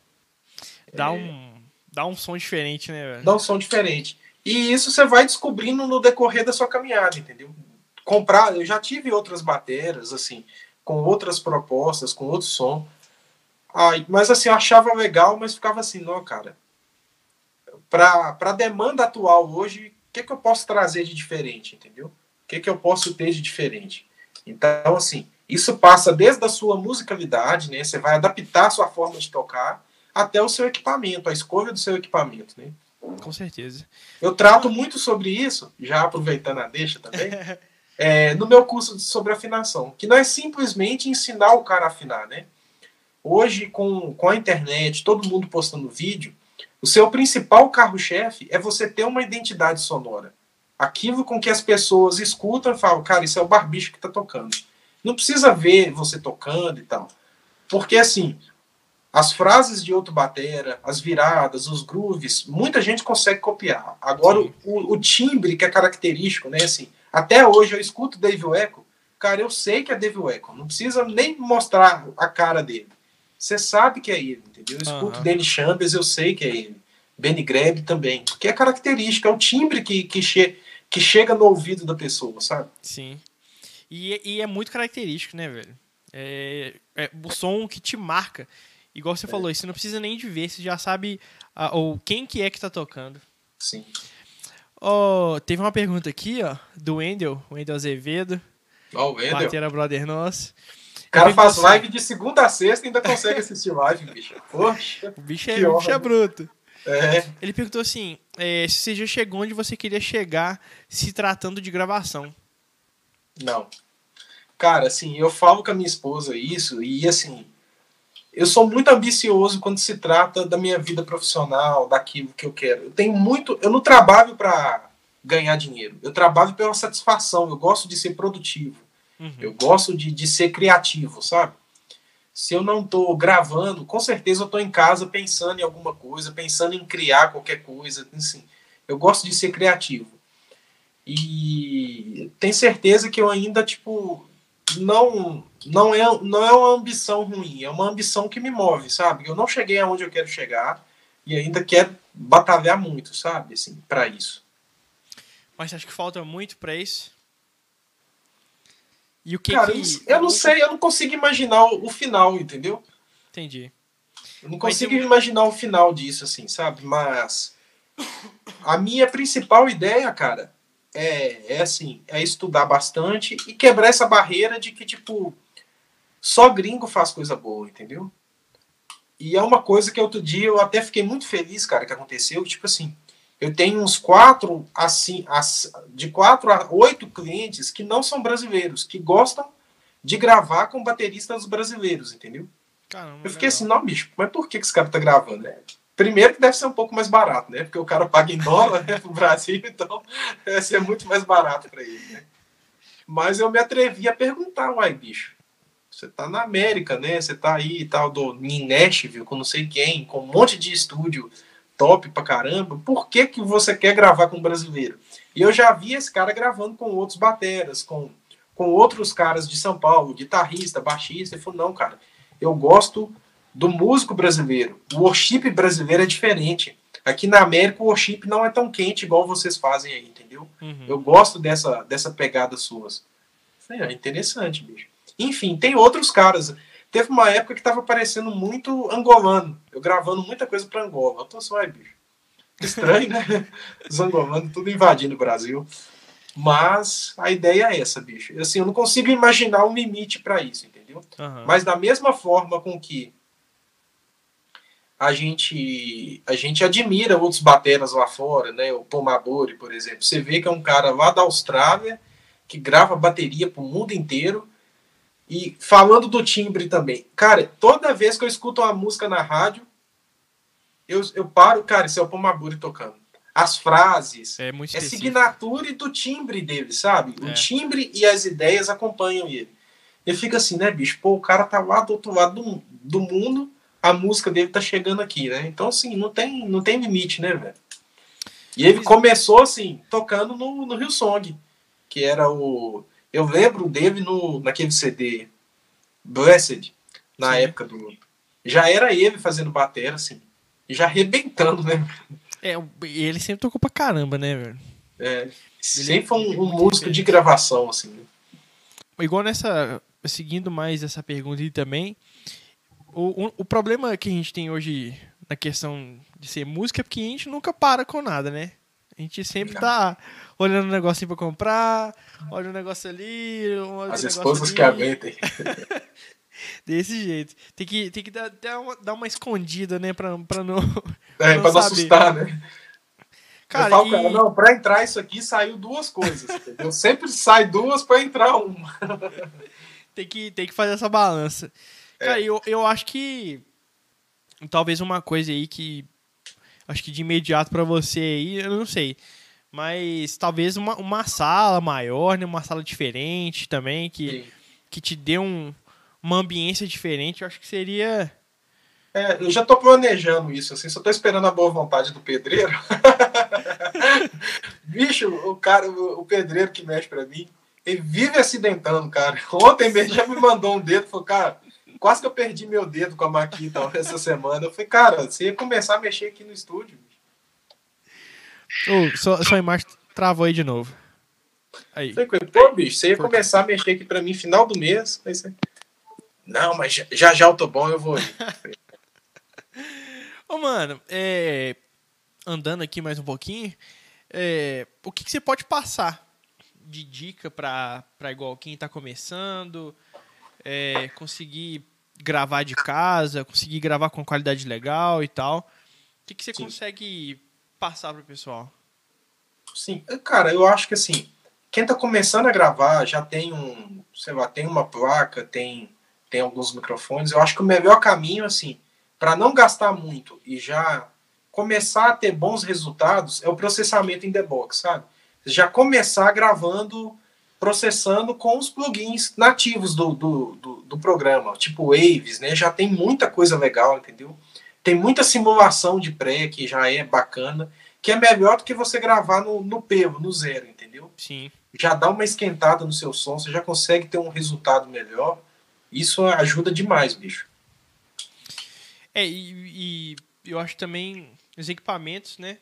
Dá, é... um, dá um som diferente, né? Velho? Dá um som diferente. E isso você vai descobrindo no decorrer da sua caminhada, entendeu? Comprar, eu já tive outras bateras, assim, com outras propostas, com outro som. Ai, mas assim, eu achava legal, mas ficava assim, não, cara. para a demanda atual hoje, o que, que eu posso trazer de diferente, entendeu? O que, que eu posso ter de diferente? Então, assim, isso passa desde a sua musicalidade, né? Você vai adaptar a sua forma de tocar até o seu equipamento, a escolha do seu equipamento, né? Com certeza. Eu trato muito sobre isso, já aproveitando a deixa também, é, no meu curso sobre afinação, que não é simplesmente ensinar o cara a afinar, né? Hoje, com, com a internet, todo mundo postando vídeo, o seu principal carro-chefe é você ter uma identidade sonora. Aquilo com que as pessoas escutam e falam, cara, isso é o barbicho que está tocando. Não precisa ver você tocando e tal. Porque, assim, as frases de outro batera, as viradas, os grooves, muita gente consegue copiar. Agora, o, o, timbre que é característico, né? Assim, até hoje eu escuto Dave Echo, cara, eu sei que é Dave Echo, não precisa nem mostrar a cara dele. Você sabe que é ele, entendeu? Eu escuto uhum. Danny Chambers, eu sei que é ele. Benny Greb também. Porque é característica, é o timbre que, que, che que chega no ouvido da pessoa, sabe? Sim. E, e é muito característico, né, velho? É, é o som que te marca. Igual você é. falou, você não precisa nem de ver, você já sabe a, ou quem que é que tá tocando. Sim. Oh, teve uma pergunta aqui, ó, do Wendel, Wendel Azevedo. Ó, oh, o Wendel. Batera brother nosso. O cara faz live de segunda a sexta e ainda consegue assistir live, bicho. Poxa. O bicho é, bicho é bruto. É. Ele perguntou assim: é, se você já chegou onde você queria chegar se tratando de gravação. Não. Cara, assim, eu falo com a minha esposa isso e assim, eu sou muito ambicioso quando se trata da minha vida profissional, daquilo que eu quero. Eu tenho muito, eu não trabalho para ganhar dinheiro. Eu trabalho pela satisfação, eu gosto de ser produtivo. Uhum. Eu gosto de, de ser criativo, sabe? Se eu não estou gravando, com certeza eu estou em casa pensando em alguma coisa, pensando em criar qualquer coisa. Assim, eu gosto de ser criativo. E tenho certeza que eu ainda, tipo, não não é, não é uma ambição ruim, é uma ambição que me move, sabe? Eu não cheguei aonde eu quero chegar e ainda quero batalhar muito, sabe? Assim, para isso. Mas acho que falta muito para isso? E o que Cara, que... eu não sei, eu não consigo imaginar o, o final, entendeu? Entendi. Eu não consigo eu... imaginar o final disso, assim, sabe? Mas a minha principal ideia, cara, é, é assim, é estudar bastante e quebrar essa barreira de que, tipo, só gringo faz coisa boa, entendeu? E é uma coisa que outro dia eu até fiquei muito feliz, cara, que aconteceu, tipo assim, eu tenho uns quatro, assim, de quatro a oito clientes que não são brasileiros, que gostam de gravar com bateristas brasileiros, entendeu? Caramba, eu fiquei legal. assim, não, bicho, mas por que, que esse cara tá gravando? Né? Primeiro que deve ser um pouco mais barato, né? Porque o cara paga em dólar né, pro Brasil, então deve ser muito mais barato para ele, né? Mas eu me atrevi a perguntar, uai, bicho, você tá na América, né? Você tá aí e tal, do, em Nashville, com não sei quem, com um monte de estúdio top pra caramba, por que, que você quer gravar com um brasileiro? E eu já vi esse cara gravando com outros bateras, com, com outros caras de São Paulo, guitarrista, baixista, e falou, não, cara, eu gosto do músico brasileiro. O worship brasileiro é diferente. Aqui na América o worship não é tão quente igual vocês fazem aí, entendeu? Uhum. Eu gosto dessa, dessa pegada suas. É interessante, bicho. Enfim, tem outros caras. Teve uma época que tava parecendo muito angolano. Eu gravando muita coisa pra Angola. Eu tô só, aí, bicho. Estranho, né? Os angolanos tudo invadindo o Brasil. Mas a ideia é essa, bicho. Assim, eu não consigo imaginar um limite para isso, entendeu? Uhum. Mas da mesma forma com que a gente a gente admira outros bateras lá fora, né? O Pomabori, por exemplo. Você vê que é um cara lá da Austrália que grava bateria pro mundo inteiro e falando do timbre também. Cara, toda vez que eu escuto uma música na rádio, eu, eu paro, cara, isso é o Pomaburi tocando. As frases, é, muito é signature do timbre dele, sabe? É. O timbre e as ideias acompanham ele. Ele fica assim, né, bicho? Pô, o cara tá lá do outro lado do, do mundo, a música dele tá chegando aqui, né? Então, assim, não tem, não tem limite, né, velho? E ele começou, assim, tocando no, no Rio Song, que era o eu lembro dele no, naquele CD Blessed, na Sim. época do. Já era ele fazendo batera, assim. E já arrebentando, né? É, ele sempre tocou pra caramba, né, velho? É. Sempre foi um, um músico de gravação, assim. Né? Igual nessa. Seguindo mais essa pergunta aí também. O, o, problema que a gente tem hoje na questão de ser música, porque a gente nunca para com nada, né? A gente sempre tá olhando um negocinho pra comprar, olha um negócio ali, olha As esposas que aguentem. Desse jeito. Tem que, tem que dar, dar, uma, escondida, né? Pra, pra não. É, pra não, pra não assustar, né? Cara, eu falo, e... cara, não, pra entrar isso aqui saiu duas coisas, entendeu? Sempre sai duas pra entrar uma. tem, que, tem que fazer essa balança. É. Cara, eu, eu acho que talvez uma coisa aí que acho que de imediato para você aí, eu não sei. Mas talvez uma, uma sala maior, né? Uma sala diferente também, que, que te dê um, uma ambiência diferente, eu acho que seria. É, eu já tô planejando isso, assim, só tô esperando a boa vontade do pedreiro. Bicho, o cara, o pedreiro que mexe para mim, ele vive acidentando, cara. Ontem mesmo já me mandou um dedo, falou, cara, Quase que eu perdi meu dedo com a Maquita essa semana. Eu falei, cara, você ia começar a mexer aqui no estúdio. Oh, sua, sua imagem travou aí de novo. Aí. Pô, bicho, você ia começar a mexer aqui pra mim final do mês. Aí você... Não, mas já já eu tô bom, eu vou ir. Ô, mano, é... andando aqui mais um pouquinho, é... o que, que você pode passar de dica pra, pra igual quem tá começando? É, conseguir gravar de casa, conseguir gravar com qualidade legal e tal. O que, que você Sim. consegue passar para o pessoal? Sim, cara, eu acho que assim, quem está começando a gravar já tem um, sei lá, tem uma placa, tem, tem alguns microfones. Eu acho que o melhor caminho, assim, para não gastar muito e já começar a ter bons resultados é o processamento em the box, sabe? Já começar gravando processando com os plugins nativos do, do, do, do, programa, tipo Waves, né? Já tem muita coisa legal, entendeu? Tem muita simulação de pré que já é bacana, que é melhor do que você gravar no, no pelo, no zero, entendeu? Sim. Já dá uma esquentada no seu som, você já consegue ter um resultado melhor. Isso ajuda demais, bicho. É, e, e eu acho também os equipamentos, né?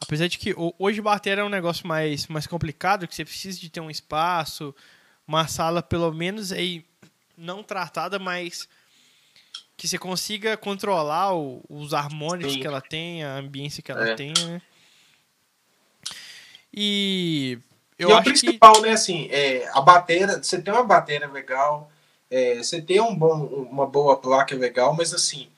Apesar de que hoje bater é um negócio mais, mais complicado, que você precisa de ter um espaço, uma sala pelo menos aí não tratada, mas que você consiga controlar o, os harmônicos Sim. que ela tem, a ambiência que ela é. tem, né? E eu e acho o principal, que... né, assim, é, a bateria, você tem uma bateria legal, é, você tem um bom, uma boa placa legal, mas assim,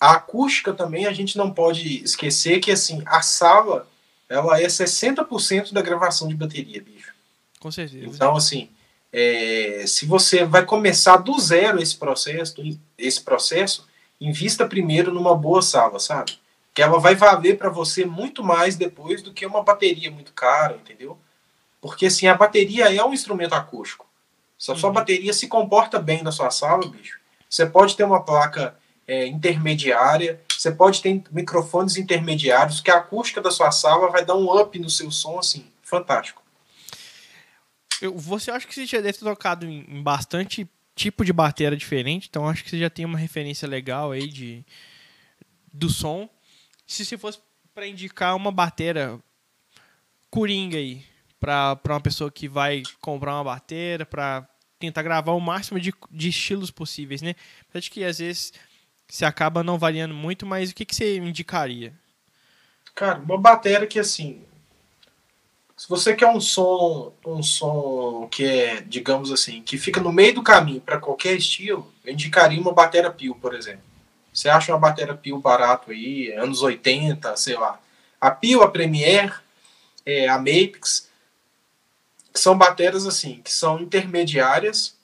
a acústica também a gente não pode esquecer que assim a sala ela é 60% da gravação de bateria, bicho. Com certeza. Então assim, é, se você vai começar do zero esse processo, esse processo, invista primeiro numa boa sala, sabe? Que ela vai valer para você muito mais depois do que uma bateria muito cara, entendeu? Porque assim, a bateria é um instrumento acústico. Se a sua uhum. bateria se comporta bem na sua sala, bicho, você pode ter uma placa é, intermediária. Você pode ter microfones intermediários, que a acústica da sua sala vai dar um up no seu som, assim, fantástico. Eu, você acha que você já deve ter tocado em, em bastante tipo de bateria diferente, então acho que você já tem uma referência legal aí de, do som. Se você fosse para indicar uma bateria coringa aí, para uma pessoa que vai comprar uma bateria, para tentar gravar o máximo de, de estilos possíveis, né? Acho que às vezes você acaba não variando muito, mas o que, que você indicaria? Cara, uma bateria que assim. Se você quer um som, um som que é, digamos assim, que fica no meio do caminho para qualquer estilo, eu indicaria uma bateria Pio, por exemplo. Você acha uma bateria Pio barato aí, anos 80, sei lá. A Pio, a Premier, é, a Mapix, são baterias assim, que são intermediárias,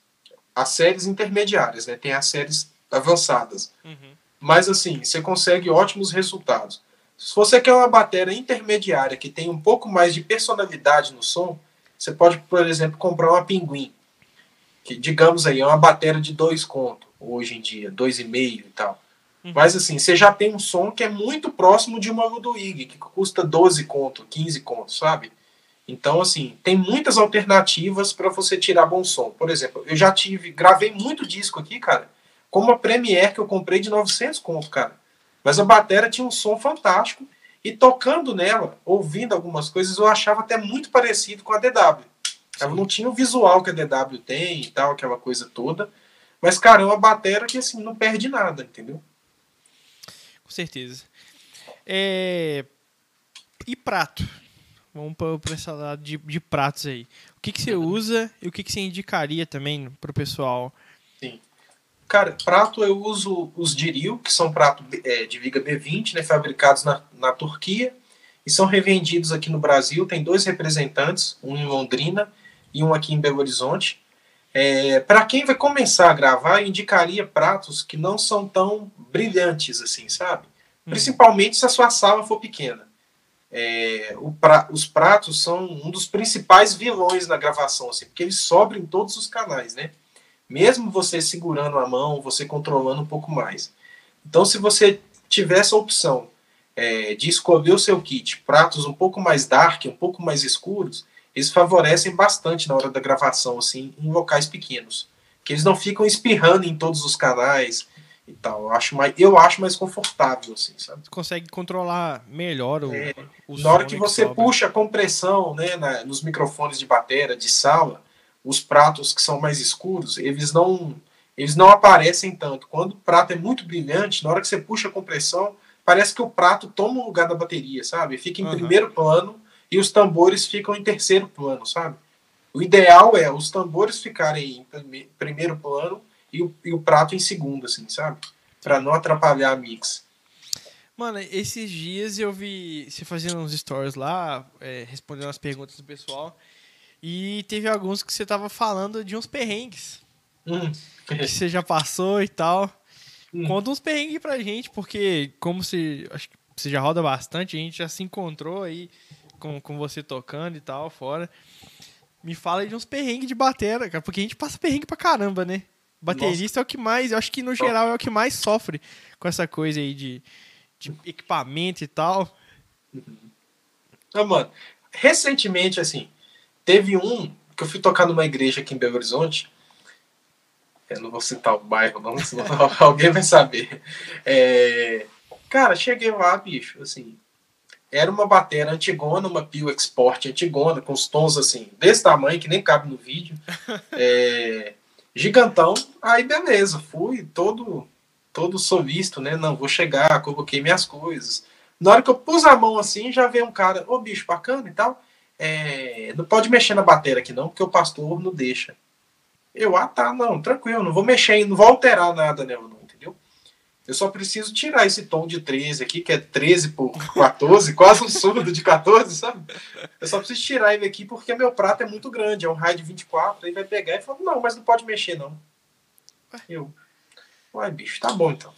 as séries intermediárias, né? Tem as séries avançadas. Uhum. Mas assim, você consegue ótimos resultados. Se você quer uma bateria intermediária que tem um pouco mais de personalidade no som, você pode, por exemplo, comprar uma Pinguim, que digamos aí é uma bateria de dois contos hoje em dia, dois e meio e tal. Uhum. Mas assim, você já tem um som que é muito próximo de uma Ludwig, que custa 12 conto, 15 contos, sabe? Então, assim, tem muitas alternativas para você tirar bom som. Por exemplo, eu já tive, gravei muito disco aqui, cara, como a Premiere que eu comprei de 900 conto, cara. Mas a bateria tinha um som fantástico e tocando nela, ouvindo algumas coisas, eu achava até muito parecido com a DW. Ela não tinha o visual que a DW tem e tal, aquela coisa toda. Mas, cara, é uma bateria que, assim, não perde nada, entendeu? certeza. É... E prato? Vamos para essa lado de, de pratos aí. O que, que você usa e o que, que você indicaria também para o pessoal? Cara, prato eu uso os Diril, que são pratos é, de viga B20, né, fabricados na, na Turquia e são revendidos aqui no Brasil. Tem dois representantes, um em Londrina e um aqui em Belo Horizonte. É, Para quem vai começar a gravar, eu indicaria pratos que não são tão brilhantes assim, sabe? Uhum. Principalmente se a sua sala for pequena. É, pra, os pratos são um dos principais vilões na gravação, assim, porque eles sobram em todos os canais, né? Mesmo você segurando a mão, você controlando um pouco mais. Então, se você tiver essa opção é, de escolher o seu kit, pratos um pouco mais dark, um pouco mais escuros, eles favorecem bastante na hora da gravação, assim, em locais pequenos. Que eles não ficam espirrando em todos os canais, e tal. Eu acho mais, eu acho mais confortável, assim, sabe? Você consegue controlar melhor o, é, o Na hora que você que puxa a compressão, né, na, nos microfones de bateria, de sala, os pratos que são mais escuros, eles não eles não aparecem tanto. Quando o prato é muito brilhante, na hora que você puxa a compressão, parece que o prato toma o lugar da bateria, sabe? Fica em uhum. primeiro plano e os tambores ficam em terceiro plano, sabe? O ideal é os tambores ficarem em primeiro plano e o, e o prato em segundo, assim, sabe? Para não atrapalhar a mix. Mano, esses dias eu vi você fazendo uns stories lá, é, respondendo as perguntas do pessoal, e teve alguns que você tava falando de uns perrengues. Hum. Que você já passou e tal. Hum. Conta uns perrengues pra gente, porque como você. Acho que você já roda bastante, a gente já se encontrou aí com, com você tocando e tal, fora. Me fala aí de uns perrengues de batera, cara, porque a gente passa perrengue pra caramba, né? Baterista Nossa. é o que mais, eu acho que no geral é o que mais sofre com essa coisa aí de, de equipamento e tal. Ah, mano, recentemente, assim, teve um que eu fui tocar numa igreja aqui em Belo Horizonte. Eu não vou citar o bairro, não, senão alguém vai saber. É, cara, cheguei lá, bicho, assim. Era uma bateria antigona, uma Pio Export antigona, com os tons assim, desse tamanho, que nem cabe no vídeo. É, gigantão. Aí beleza, fui todo todo solícito, né? Não, vou chegar, coloquei minhas coisas. Na hora que eu pus a mão assim, já veio um cara, ô bicho, bacana e tal. É, não pode mexer na bateria aqui não, porque o pastor não deixa. Eu, ah tá, não, tranquilo, não vou mexer, não vou alterar nada nela não, entendeu? Eu só preciso tirar esse tom de 13 aqui, que é 13 por 14, quase um surdo de 14, sabe? Eu só preciso tirar ele aqui porque meu prato é muito grande, é um raio de 24, aí vai pegar e fala, não, mas não pode mexer não. Eu, uai bicho, tá bom então.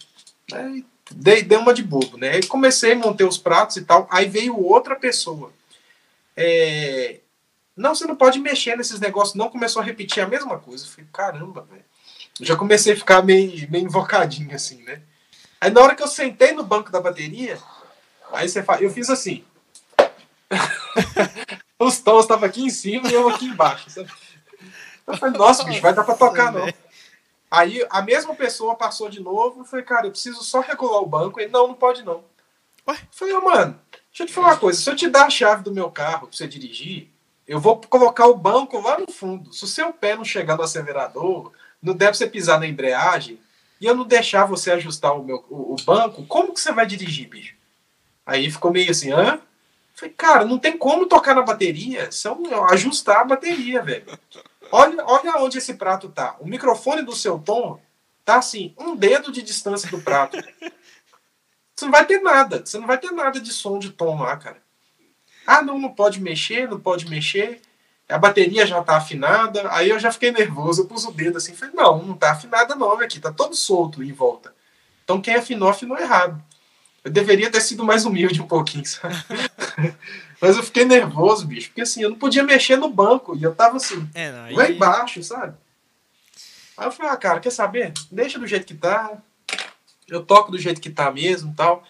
Aí, dei, dei uma de bobo, né? Aí comecei a montar os pratos e tal, aí veio outra pessoa. É, não, você não pode mexer nesses negócios, não. Começou a repetir a mesma coisa. Eu falei, caramba, velho. Já comecei a ficar meio, meio invocadinho, assim, né? Aí na hora que eu sentei no banco da bateria, aí você fala, eu fiz assim. Os tons estavam aqui em cima e eu aqui embaixo. Sabe? Eu falei, nossa, bicho, vai dar pra tocar, não. Aí a mesma pessoa passou de novo. Eu falei, cara, eu preciso só regular o banco. Ele, não, não pode não. Ué? Eu falei, oh, mano, deixa eu te falar uma coisa. Se eu te dar a chave do meu carro pra você dirigir, eu vou colocar o banco lá no fundo. Se o seu pé não chegar no acelerador, não deve você pisar na embreagem, e eu não deixar você ajustar o, meu, o, o banco, como que você vai dirigir, bicho? Aí ficou meio assim, hã? Falei, cara, não tem como tocar na bateria, são ajustar a bateria, velho. Olha, olha onde esse prato tá. O microfone do seu tom tá assim, um dedo de distância do prato. Você não vai ter nada, você não vai ter nada de som de tom lá, cara. Ah, não, não pode mexer, não pode mexer. A bateria já tá afinada. Aí eu já fiquei nervoso, eu pus o dedo assim, falei, não, não tá afinada não, aqui, tá todo solto em volta. Então quem afinou, afinou errado. Eu deveria ter sido mais humilde um pouquinho, sabe? Mas eu fiquei nervoso, bicho, porque assim, eu não podia mexer no banco, e eu tava assim, é, não, lá embaixo, sabe? Aí eu falei, ah, cara, quer saber? Deixa do jeito que tá. Eu toco do jeito que tá mesmo tal.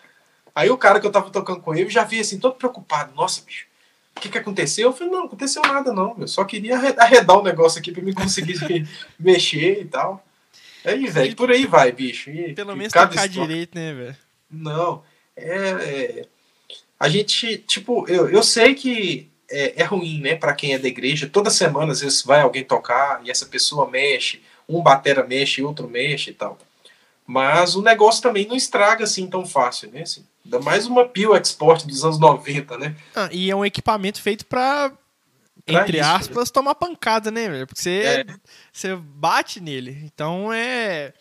Aí o cara que eu tava tocando com ele já vi assim, todo preocupado. Nossa, bicho, o que que aconteceu? Eu falei, não, não aconteceu nada não. Eu só queria arredar o negócio aqui pra me conseguir mexer e tal. Aí, velho, por aí vai, bicho. E, Pelo menos tocar história... direito, né, velho? Não, é, é, A gente, tipo, eu, eu sei que é, é ruim, né, para quem é da igreja. Toda semana, às vezes, vai alguém tocar e essa pessoa mexe, um batera mexe, outro mexe e tal. Mas o negócio também não estraga assim tão fácil, né? Assim, ainda mais uma Pio Export dos anos 90, né? Ah, e é um equipamento feito para entre isso, aspas, né? tomar pancada, né, velho? Porque você, é. você bate nele. Então é.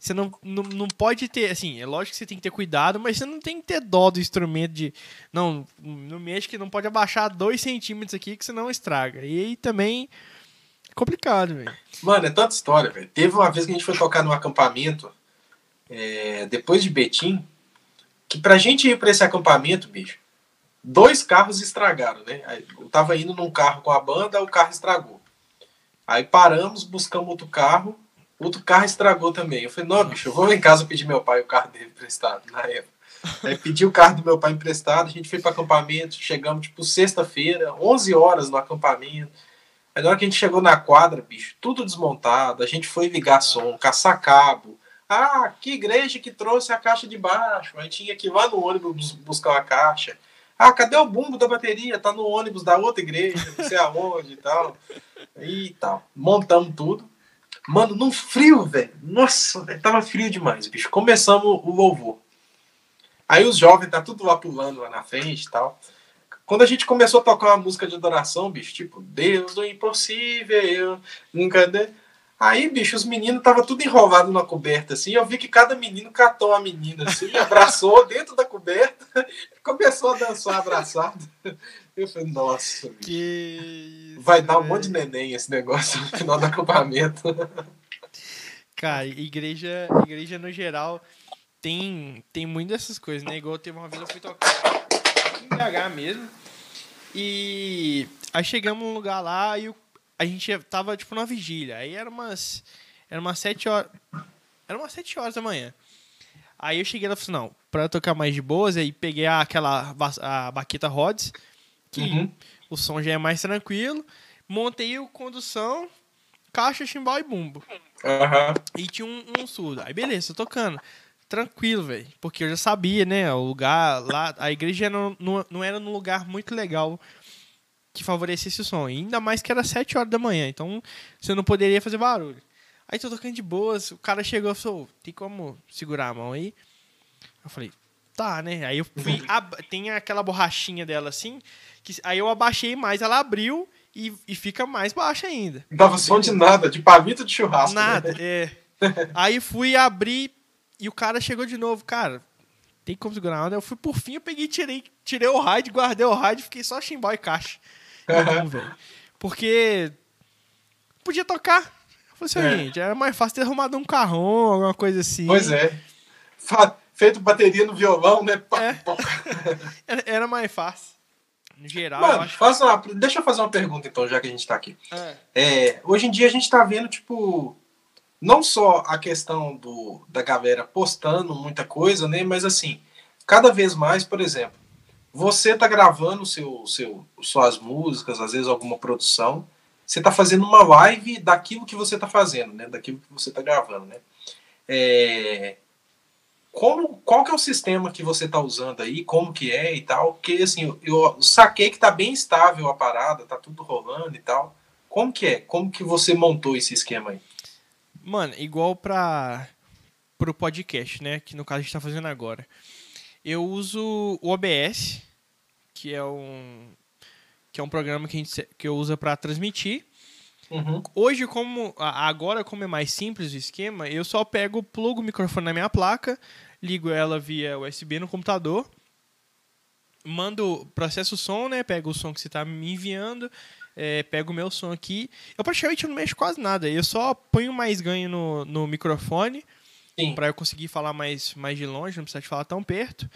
Você não, não, não pode ter, assim, é lógico que você tem que ter cuidado, mas você não tem que ter dó do instrumento de. Não, no mexe que não pode abaixar dois centímetros aqui que senão estraga. E aí também é complicado, velho. Mano, é tanta história, velho. Teve uma vez que a gente foi tocar num acampamento, é, depois de Betim, que pra gente ir pra esse acampamento, bicho, dois carros estragaram, né? Eu tava indo num carro com a banda, o carro estragou. Aí paramos, buscamos outro carro, outro carro estragou também. Eu falei, não, bicho, eu vou em casa pedir meu pai o carro dele emprestado na época. Aí pedi o carro do meu pai emprestado, a gente foi para acampamento, chegamos tipo sexta-feira, 11 horas no acampamento. Aí na hora que a gente chegou na quadra, bicho, tudo desmontado, a gente foi ligar som, caçar cabo. Ah, que igreja que trouxe a caixa de baixo? Aí tinha que ir lá no ônibus buscar a caixa. Ah, cadê o bumbo da bateria? Tá no ônibus da outra igreja, não sei aonde e tal. E tal. Montamos tudo. Mano, num frio, velho. Nossa, véio, tava frio demais, bicho. Começamos o louvor. Aí os jovens tá tudo lá pulando lá na frente e tal. Quando a gente começou a tocar uma música de adoração, bicho, tipo, Deus do impossível, nunca. De... Aí, bicho, os meninos tava tudo enrolado na coberta, assim. Eu vi que cada menino catou a menina, assim, abraçou dentro da coberta, começou a dançar abraçado. Eu falei, nossa, que... vai dar um monte de neném esse negócio no final do acampamento. Cara, igreja, igreja no geral tem, tem muitas dessas coisas, né? Igual teve uma vez eu fui tocar em BH mesmo. E aí chegamos num lugar lá e o a gente tava, tipo, numa vigília. Aí era umas. Era umas sete horas. Era umas sete horas da manhã. Aí eu cheguei e falei, não, pra tocar mais de boas, aí peguei aquela a baqueta Rhodes, que uhum. o som já é mais tranquilo. Montei o condução, caixa, chimbal e bumbo. Uhum. E tinha um, um surdo. Aí beleza, tô tocando. Tranquilo, velho. Porque eu já sabia, né? O lugar lá. A igreja não, não, não era num lugar muito legal que favorecesse o som. E ainda mais que era 7 horas da manhã, então você não poderia fazer barulho. Aí tô tocando de boas, o cara chegou e falou, tem como segurar a mão aí? Eu falei, tá, né? Aí eu fui, tem aquela borrachinha dela assim, que aí eu abaixei mais, ela abriu e, e fica mais baixa ainda. Não dava som de nada, de pavito de churrasco. Né? Nada, né? é. aí fui abrir e o cara chegou de novo, cara, tem como segurar a onda? Eu fui por fim, eu peguei, tirei, tirei o ride, guardei o ride, fiquei só chimbal e caixa. Não, velho. Porque podia tocar. Eu falei assim, é. gente, era mais fácil ter arrumado um carrão, alguma coisa assim. Pois é. Feito bateria no violão, né? É. era mais fácil. No geral, Mano, eu acho... uma, deixa eu fazer uma pergunta então, já que a gente tá aqui. É. É, hoje em dia a gente tá vendo, tipo, não só a questão do, da galera postando muita coisa, né? Mas assim, cada vez mais, por exemplo, você está gravando seu, seu, suas músicas, às vezes alguma produção, você está fazendo uma live daquilo que você está fazendo, né? Daquilo que você está gravando, né? É... Como, qual que é o sistema que você está usando aí? Como que é e tal? Porque, assim, eu saquei que está bem estável a parada, tá tudo rolando e tal. Como que é? Como que você montou esse esquema aí? Mano, igual para o podcast, né? Que no caso a gente está fazendo agora. Eu uso o OBS, que é um que é um programa que, a gente, que eu uso para transmitir. Uhum. Hoje, como agora como é mais simples o esquema, eu só pego, plugo o microfone na minha placa, ligo ela via USB no computador, mando, processo o som, né? Pego o som que você está me enviando, é, pego o meu som aqui. Eu praticamente não mexo quase nada. Eu só ponho mais ganho no, no microfone para eu conseguir falar mais, mais de longe, não precisar de falar tão perto.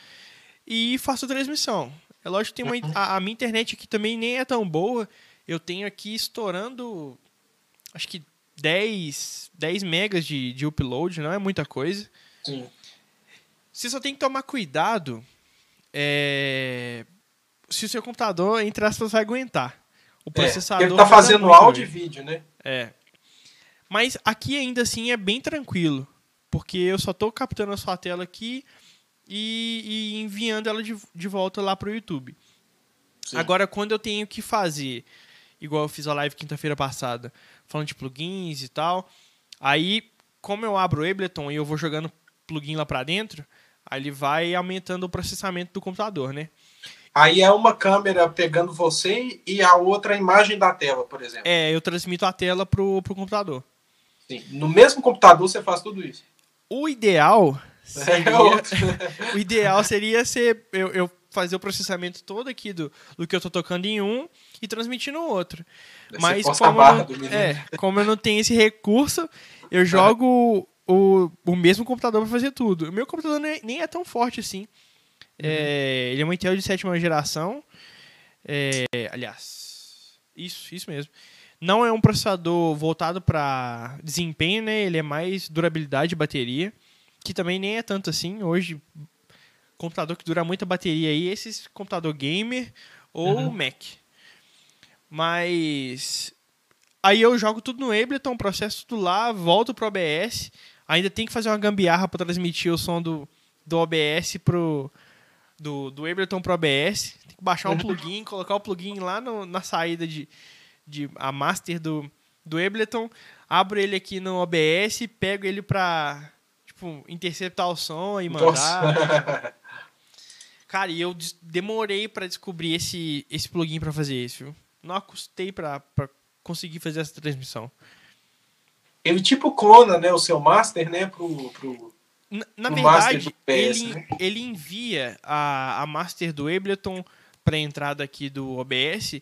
E faço transmissão. É lógico que tem uma, a, a, minha internet aqui também nem é tão boa. Eu tenho aqui estourando, acho que 10, 10 megas de, de upload, não é muita coisa. Sim. Você só tem que tomar cuidado é, se o seu computador, entre aspas, vai aguentar. O é, processador. É, ele tá fazendo áudio e vídeo, né? É. Mas aqui ainda assim é bem tranquilo. Porque eu só estou captando a sua tela aqui e, e enviando ela de, de volta lá para o YouTube. Sim. Agora, quando eu tenho que fazer, igual eu fiz a live quinta-feira passada, falando de plugins e tal, aí como eu abro o Ableton e eu vou jogando plugin lá pra dentro, aí ele vai aumentando o processamento do computador, né? Aí é uma câmera pegando você e a outra a imagem da tela, por exemplo. É, eu transmito a tela pro, pro computador. Sim. No mesmo computador você faz tudo isso. O ideal É seria, outro. o ideal seria ser eu, eu fazer o processamento todo aqui do, do que eu tô tocando em um e transmitir no outro. Mas como eu, não, é, como eu não tenho esse recurso, eu jogo o, o mesmo computador para fazer tudo. O meu computador nem, é tão forte assim. É, ele é um Intel de sétima geração. É, aliás, isso, isso mesmo. Não é um processador voltado para desempenho, né? Ele é mais durabilidade de bateria, que também nem é tanto assim. Hoje, computador que dura muita bateria aí, esses computador gamer ou Uhum. Mac. Mas aí eu jogo tudo no Ableton, processo tudo lá, volto pro OBS. Ainda tem que fazer uma gambiarra para transmitir o som do, do OBS pro do, do Ableton pro OBS. Tem que baixar um plugin, colocar o plugin lá no- na saída de, de a master do, do Ableton, abro ele aqui no OBS, pego ele pra tipo interceptar o som e mandar. Cara, e eu demorei pra descobrir esse, esse plugin pra fazer isso, viu? Não acostei pra, pra conseguir fazer essa transmissão. Ele tipo clona, né, o seu master, né, pro, pro... Na, na verdade, PS, ele, né? ele envia a, a master do Ableton pra entrada aqui do OBS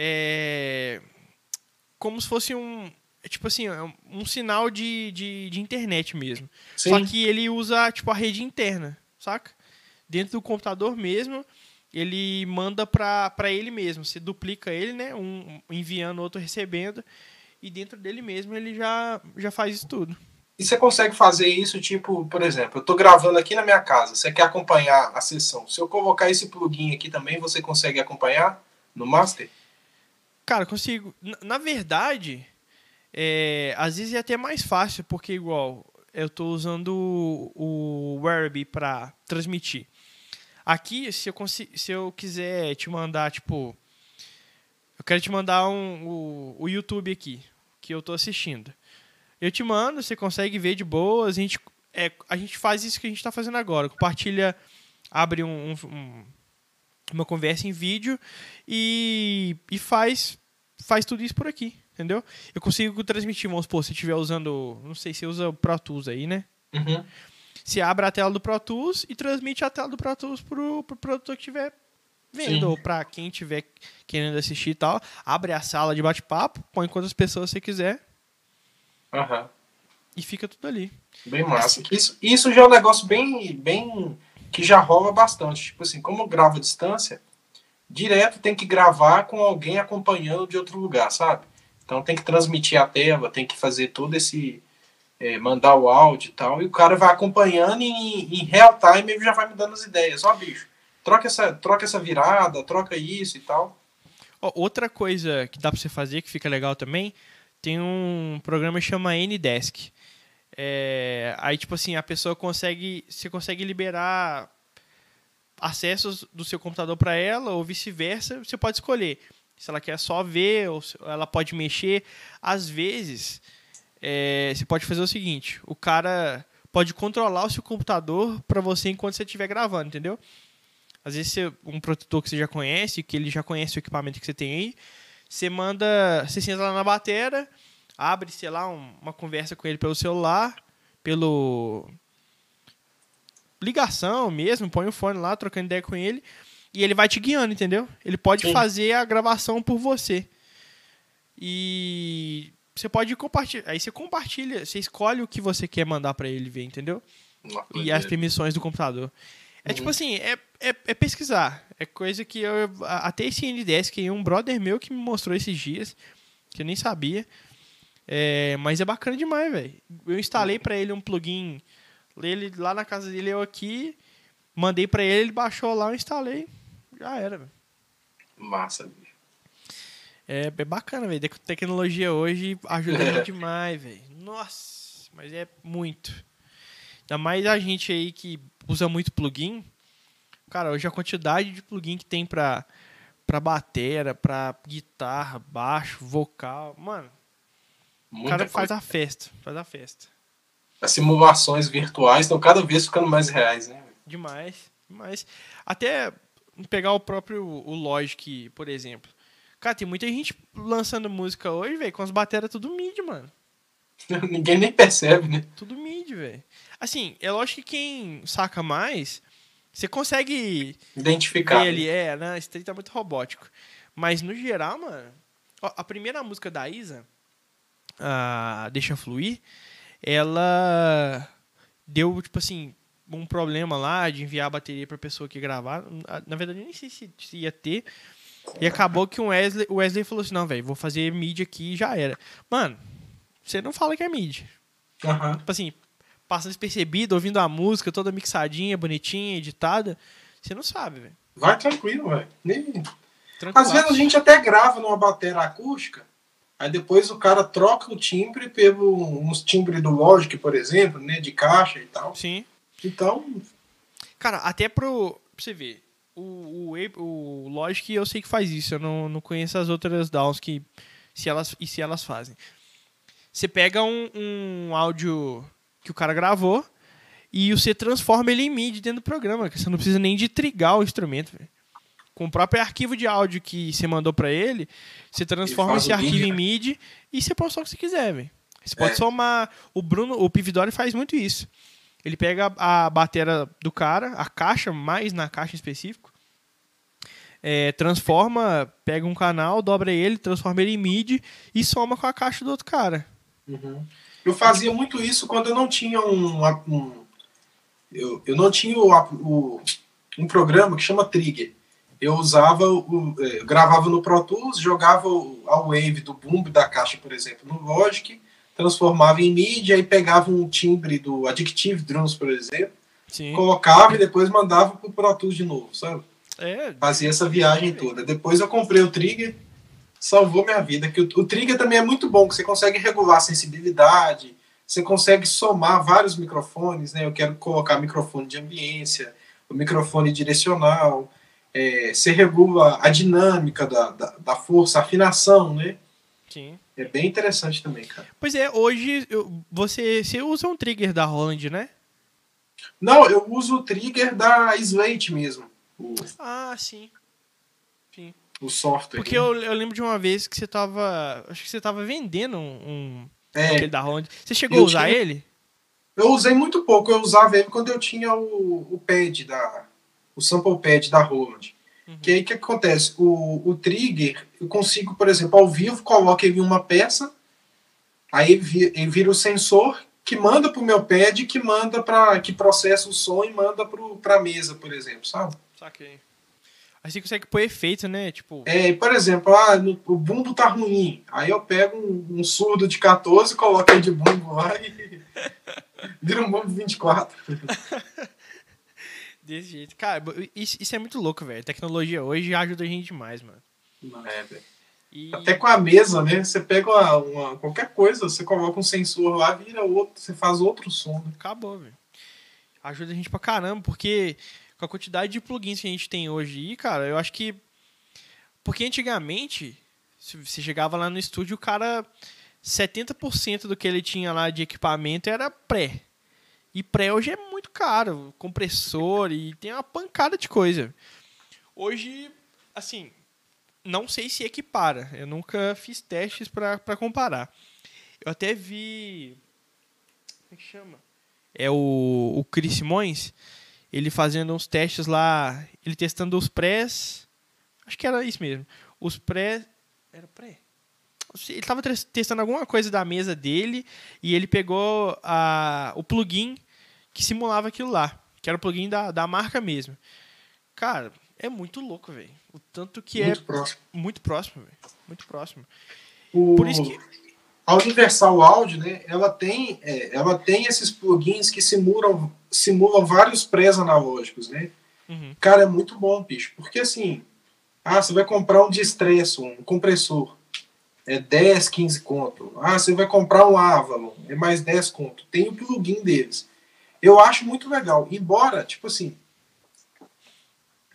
é, como se fosse um. Tipo assim, é um- sinal de, de, de internet mesmo. Sim. Só que ele usa, tipo, a rede interna, saca? Dentro do computador mesmo, ele manda pra ele mesmo. Você duplica ele, né? Um enviando, outro recebendo. E dentro dele mesmo ele já, já faz isso tudo. E você consegue fazer isso, tipo, por exemplo, eu tô gravando aqui na minha casa, você quer acompanhar a sessão. Se eu colocar esse plugin aqui também, você consegue acompanhar no master? Cara, consigo. Na, na verdade, é, às vezes é até mais fácil, porque igual eu tô usando o, o para transmitir. Aqui, se eu, se eu quiser te mandar, tipo. Eu quero te mandar um, o, o YouTube aqui, que eu tô assistindo. Eu te mando, você consegue ver de boas. A gente, é, a gente faz isso que a gente tá fazendo agora. Compartilha, abre um- um, uma conversa em vídeo e, e faz, faz tudo isso por aqui, entendeu? Eu consigo transmitir, vamos supor, se estiver usando, não sei se usa o Pro Tools aí, né? Uhum. Você abre a tela do Pro Tools e transmite a tela do Pro Tools pro, pro produtor que estiver vendo, Sim. ou pra quem estiver querendo assistir e tal. Abre a sala de bate-papo, põe quantas pessoas você quiser Aham. e fica tudo ali. Bem massa. Isso, isso já é um negócio bem, bem que já rola bastante. Tipo assim, como eu gravo à distância, direto tem que gravar com alguém acompanhando de outro lugar, sabe? Então tem que transmitir a tela, tem que fazer todo esse. é, mandar o áudio e tal. E o cara vai acompanhando e em, em real time ele já vai me dando as ideias. Ó, bicho, troca essa, troca essa virada, troca isso e tal. Ó, outra coisa que dá pra você fazer, que fica legal também, tem um programa que chama Ndesk. É, aí, tipo assim, a pessoa consegue. Você consegue liberar acessos do seu computador para ela, ou vice-versa, você pode escolher. Se ela quer só ver, ou ela pode mexer. Às vezes, é, você pode fazer o seguinte: o cara pode controlar o seu computador para você enquanto você estiver gravando, entendeu? Às vezes você, um produtor que você já conhece, que ele já conhece o equipamento que você tem aí, você manda, você senta lá na batera, abre, sei lá, um- uma conversa com ele pelo celular, pelo ligação mesmo, põe o fone lá, trocando ideia com ele, e ele vai te guiando, entendeu? Ele pode Sim. fazer a gravação por você. E você pode compartilhar, aí você compartilha, você escolhe o que você quer mandar para ele ver, entendeu? e as permissões do computador. É Uhum. tipo assim, é, é, é pesquisar. É coisa que eu. Até esse NDesk aí, um brother meu que me mostrou esses dias, que eu nem sabia. É, mas é bacana demais, velho. Eu instalei pra ele um plugin. Ele lá na casa dele, eu aqui. Mandei pra ele, ele baixou lá, eu instalei. Já era, velho. Massa, bicho. É, é bacana, velho. Tec- Tecnologia hoje ajuda demais, velho. Nossa, mas é muito. Ainda mais a gente aí que usa muito plugin. Cara, hoje a quantidade de plugin que tem pra, pra batera, pra guitarra, baixo, vocal. Mano, o Muita cara coisa. faz a festa. Faz a festa. as simulações virtuais estão cada vez ficando mais reais, né? Demais, demais. Até pegar o próprio o Logic, por exemplo. Cara, tem muita gente lançando música hoje, velho, com as baterias tudo mid, mano. Ninguém nem percebe, né? Tudo mid, velho. Assim, é lógico que quem saca mais, você consegue identificar. Ver ali, é, né? Esse tá muito robótico. Mas no geral, mano, ó, a primeira música da Isa, a Deixa Fluir, ela deu, tipo assim, um problema lá de enviar a bateria pra pessoa que gravar. Na verdade, nem sei se, se ia ter. E acabou que o Wesley, o Wesley falou assim: não, velho, vou fazer mid aqui e já era. Mano, você não fala que é mid. Uhum. Tipo assim, passa despercebido, ouvindo a música toda mixadinha, bonitinha, editada. Você não sabe, velho. Vai tranquilo, velho. Nem... Às vezes a gente até grava numa bateria acústica, aí depois o cara troca o timbre pelo uns timbres do Logic, por exemplo, né, de caixa e tal. Sim. Então, cara, até pro pra você ver, o, o, o Logic eu sei que faz isso, eu não, não conheço as outras DAWs que se elas e se elas fazem. Você pega um, um áudio que o cara gravou e você transforma ele em MIDI dentro do programa, que você não precisa nem de trigar o instrumento, com o próprio arquivo de áudio que você mandou para ele, você transforma esse arquivo em MIDI e você pode só o que você quiser, velho. Você pode é. somar. O Bruno, o Pividori faz muito isso. Ele pega a bateria do cara, a caixa, mais na caixa em específico, é, transforma, pega um canal, dobra ele, transforma ele em MIDI e soma com a caixa do outro cara. Uhum. Eu fazia muito isso quando eu não tinha um. um eu, eu não tinha o, o, um programa que chama Trigger eu usava, o, eu gravava no Pro Tools, jogava a wave do boom da caixa, por exemplo, no Logic, transformava em mídia e pegava um timbre do Addictive Drums, por exemplo, Sim. colocava e depois mandava pro Pro Tools de novo, sabe? É. Fazia essa viagem toda. Depois eu comprei o Trigger, salvou minha vida. Que o, o Trigger também é muito bom, que você consegue regular a sensibilidade, você consegue somar vários microfones, né? Eu quero colocar microfone de ambiência, o microfone direcional, é, você regula a dinâmica da, da, da, força, a afinação, né? Sim. É bem interessante também, cara. Pois é, hoje você, você usa um trigger da Roland, né? Não, eu uso o trigger da Slate mesmo. O, ah, sim. Sim. O software. Porque né? eu, eu lembro de uma vez que você tava. Acho que você tava vendendo um. um é, da Roland. Você chegou a usar tinha, ele? Eu usei muito pouco. Eu usava ele quando eu tinha o, o pad da, o sample pad da Roland. Uhum. Que aí o que acontece? O, o trigger, eu consigo, por exemplo, ao vivo, coloco ele em uma peça, aí ele vira o sensor que manda para o meu pad, que manda para que processa o som e manda para a mesa, por exemplo, sabe? Saquei. Aí você consegue pôr efeito, né? Tipo... É, por exemplo, ah, o bumbo tá ruim. Aí eu pego um, um surdo de 14, coloco ele de bumbo lá e vira um bumbo 24. Desse jeito. Cara, isso, isso é muito louco, velho. Tecnologia hoje ajuda a gente demais, mano. É, velho. E... Até com a mesa, né? Você pega uma, uma, qualquer coisa, você coloca um sensor lá, vira outro, você faz outro som. Né? Acabou, velho. Ajuda a gente pra caramba, porque com a quantidade de plugins que a gente tem hoje aí, cara, eu acho que. Porque antigamente, você chegava lá no estúdio, o cara. 70% do que ele tinha lá de equipamento era pré. E pré hoje é muito caro, compressor e tem uma pancada de coisa. Hoje, assim, não sei se equipara. Eu nunca fiz testes para comparar. Eu até vi. Como é que chama? É o, o Cris Simões. Ele fazendo uns testes lá. Ele testando os prés. Acho que era isso mesmo. Os pré. Era pré? Ele estava testando alguma coisa da mesa dele e ele pegou a, o plugin que simulava aquilo lá, que era o plugin da, da marca mesmo. Cara, é muito louco, velho. O tanto que muito é próximo. muito próximo, velho. Muito próximo. O... Por isso que a Universal Audio, né, ela tem, é, ela tem esses plugins que simulam, simulam vários prés analógicos, né? Uhum. Cara, é muito bom, bicho. Porque assim, ah, você vai comprar um distresso, um compressor é 10, 15 conto. Ah, você vai comprar um Avalon, é mais 10 conto. Tem o plugin deles. Eu acho muito legal. Embora, tipo assim,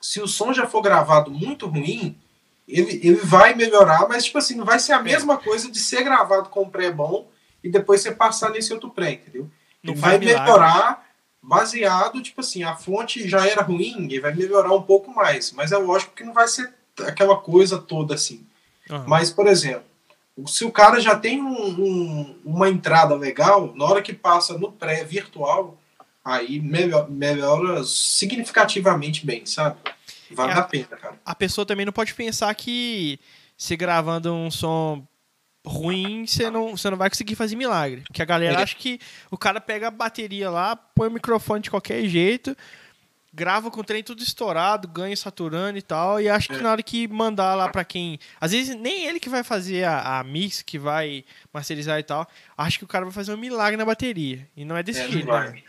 se o som já for gravado muito ruim, ele, ele vai melhorar, mas tipo assim, não vai ser a é. mesma coisa de ser gravado com um pré bom e depois você passar nesse outro pré, entendeu? Não vai melhorar baseado, tipo assim, a fonte já era ruim e vai melhorar um pouco mais. Mas é lógico que não vai ser aquela coisa toda assim. Uhum. Mas, por exemplo, se o cara já tem um, um, uma entrada legal, na hora que passa no pré-virtual, aí melhora, melhora significativamente bem, sabe? Vale é, a pena, cara. A pessoa também não pode pensar que se gravando um som ruim, você não, você não vai conseguir fazer milagre. Porque a galera é. acha que o cara pega a bateria lá, põe o microfone de qualquer jeito, grava com o trem tudo estourado, ganha saturando e tal, e acha que é. na hora que mandar lá para quem. Às vezes nem ele que vai fazer a, a, mix, que vai masterizar e tal, acha que o cara vai fazer um milagre na bateria. E não é desse é, jeito, né?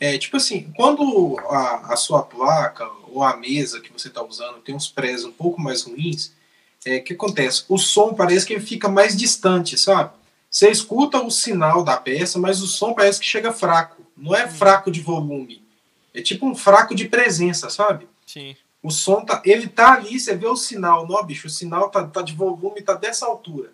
É, tipo assim, quando a, a sua placa ou a mesa que você está usando tem uns prés um pouco mais ruins, é, o que acontece? O som parece que fica mais distante, sabe? Você escuta o sinal da peça, mas o som parece que chega fraco. Não é hum. fraco de volume. É tipo um fraco de presença, sabe? Sim. O som tá. Ele tá ali, você vê o sinal, não, bicho, o sinal tá, tá de volume, tá dessa altura.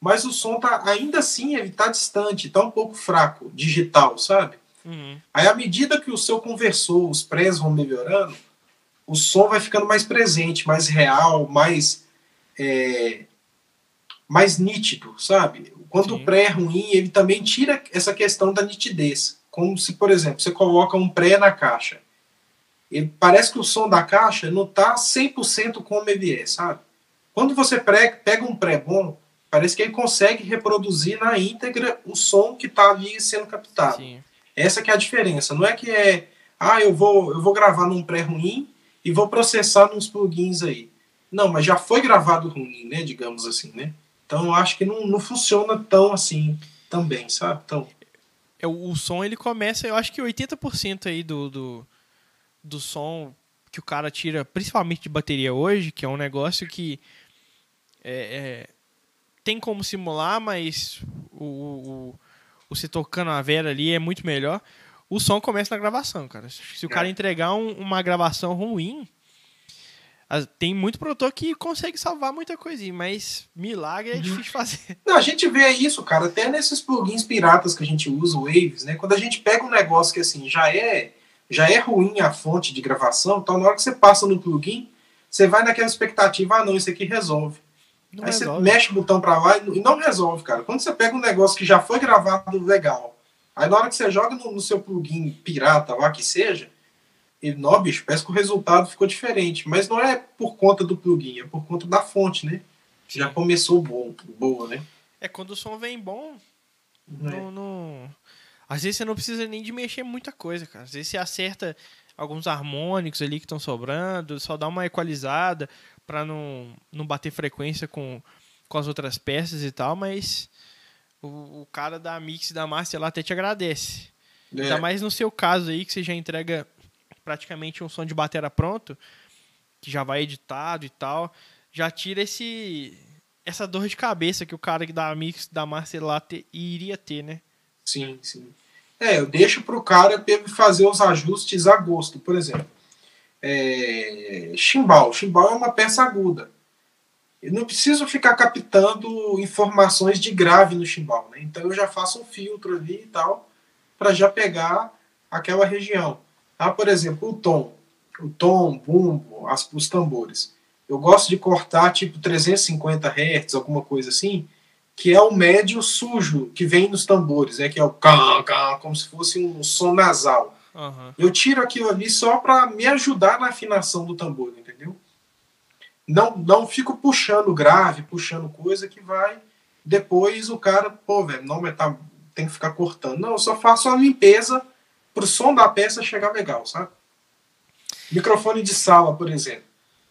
Mas o som tá, ainda assim, ele tá distante, tá um pouco fraco, digital, sabe? Uhum. Aí, à medida que o seu conversor, os prés vão melhorando, o som vai ficando mais presente, mais real, mais é, mais nítido, sabe? Quando Sim. o pré é ruim, ele também tira essa questão da nitidez. Como se, por exemplo, você coloca um pré na caixa. Ele, parece que o som da caixa não está 100% como ele é, sabe? Quando você pré, pega um pré bom, parece que ele consegue reproduzir na íntegra o som que está ali sendo captado. Sim. Essa que é a diferença. Não é que é, ah, eu vou, eu vou gravar num pré ruim e vou processar nos plugins aí. Não, mas já foi gravado ruim, né? Digamos assim, né? Então eu acho que não, não funciona tão assim também, sabe? Então, o som ele começa, eu acho que 80% aí do, do, do som que o cara tira, principalmente de bateria hoje, que é um negócio que é, é, tem como simular, mas o, o, se tocando a vera ali é muito melhor. O som começa na gravação, cara. Se o cara é. entregar um, uma gravação ruim, tem muito produtor que consegue salvar muita coisinha, mas milagre é uhum. difícil fazer. Não, a gente vê isso, cara, até nesses plugins piratas que a gente usa, o Waves, né? Quando a gente pega um negócio que assim já é já é ruim a fonte de gravação, então na hora que você passa no plugin, você vai naquela expectativa, ah não, isso aqui resolve. Não Aí resolve. você mexe o botão para lá e não resolve, cara. Quando você pega um negócio que já foi gravado legal, aí na hora que você joga no, no seu plugin pirata lá que seja, ele, não, bicho, parece que o resultado ficou diferente. Mas não é por conta do plugin, é por conta da fonte, né? Sim. Já começou bom, boa, né? É quando o som vem bom, é. não, não, às vezes você não precisa nem de mexer muita coisa, cara. Às vezes você acerta alguns harmônicos ali que estão sobrando, só dá uma equalizada para não, não bater frequência com, com as outras peças e tal, mas o, o cara da mix da master lá até te agradece. É. Ainda mais no seu caso aí, que você já entrega praticamente um som de bateria pronto, que já vai editado e tal, já tira esse essa dor de cabeça que o cara que dá mix da Master lá te, iria ter, né? Sim, sim. É, eu deixo pro cara fazer os ajustes a gosto, por exemplo. É, chimbal. Chimbal é uma peça aguda. Eu não preciso ficar captando informações de grave no chimbal, né? Então eu já faço um filtro ali e tal para já pegar aquela região. Ah, por exemplo, o tom. O tom, bumbo, as, os tambores. Eu gosto de cortar tipo 350 Hz, alguma coisa assim, que é o médio sujo que vem nos tambores, é que é o cá, cá, como se fosse um som nasal. Uhum. Eu tiro aquilo ali só para me ajudar na afinação do tambor, entendeu? Não, não fico puxando grave, puxando coisa que vai. Depois o cara, pô, velho, não tá, tem que ficar cortando. Não, eu só faço a limpeza pro som da peça chegar legal, sabe? Microfone de sala, por exemplo.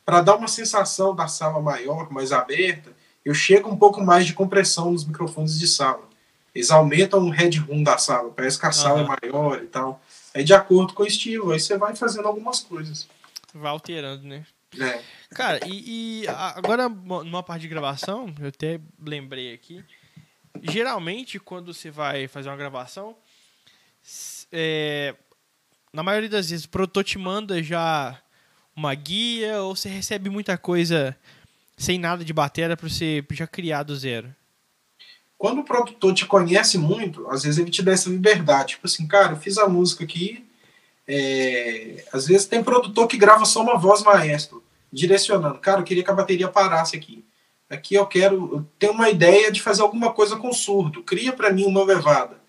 Para dar uma sensação da sala maior, mais aberta, eu chego um pouco mais de compressão nos microfones de sala. Eles aumentam o headroom da sala, parece que a sala uhum. é maior e tal. Aí de acordo com o estilo, aí você vai fazendo algumas coisas. Vai alterando, né? É. Cara, e, e, agora numa parte de gravação, eu até lembrei aqui. Geralmente, quando você vai fazer uma gravação, é, na maioria das vezes, o produtor te manda já uma guia ou você recebe muita coisa sem nada de bateria para você já criar do zero? Quando o produtor te conhece muito, às vezes ele te dá essa liberdade. Tipo assim, cara, eu fiz a música aqui. É... Às vezes tem produtor que grava só uma voz maestro, direcionando. Cara, eu queria que a bateria parasse aqui. Aqui eu quero ter uma ideia de fazer alguma coisa com surdo. Cria para mim uma levada.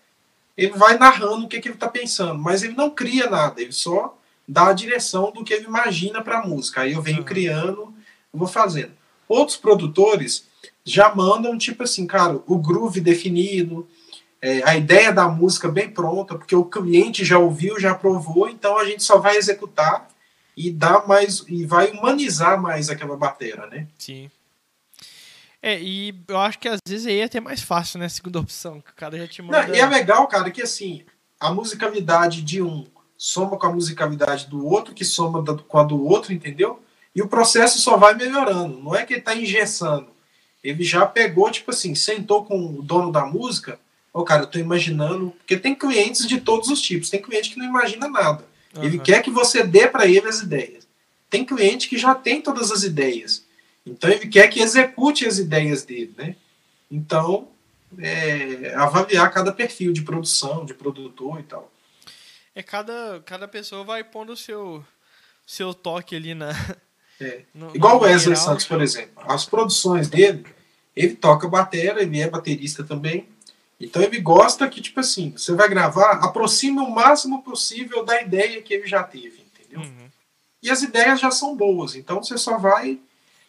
Ele vai narrando o que, que ele está pensando, mas ele não cria nada, ele só dá a direção do que ele imagina para a música. Aí eu venho uhum. criando, vou fazendo. Outros produtores já mandam, tipo assim, cara, o groove definido, é, a ideia da música bem pronta, porque o cliente já ouviu, já aprovou, então a gente só vai executar e dar mais e vai humanizar mais aquela bateria, né? Sim. É, e eu acho que às vezes aí é até mais fácil, né? Segunda opção, que o cara já te manda. Não, e é legal, cara, que assim, a musicalidade de um soma com a musicalidade do outro, que soma com a do outro, entendeu? E o processo só vai melhorando. Não é que ele está engessando. Ele já pegou, tipo assim, sentou com o dono da música. Ô, oh, cara, eu tô imaginando. Porque tem clientes de todos os tipos. Tem cliente que não imagina nada. Uhum. Ele quer que você dê para ele as ideias. Tem cliente que já tem todas as ideias. Então ele quer que execute as ideias dele, né? Então, é, avaliar cada perfil de produção, de produtor e tal. É cada, cada pessoa vai pondo o seu, seu toque ali na. É. No, Igual o Wesley geral, Santos, por exemplo. As produções dele, ele toca bateria, ele é baterista também. Então ele gosta que, tipo assim, você vai gravar, aproxime o máximo possível da ideia que ele já teve, entendeu? Uhum. E as ideias já são boas, então você só vai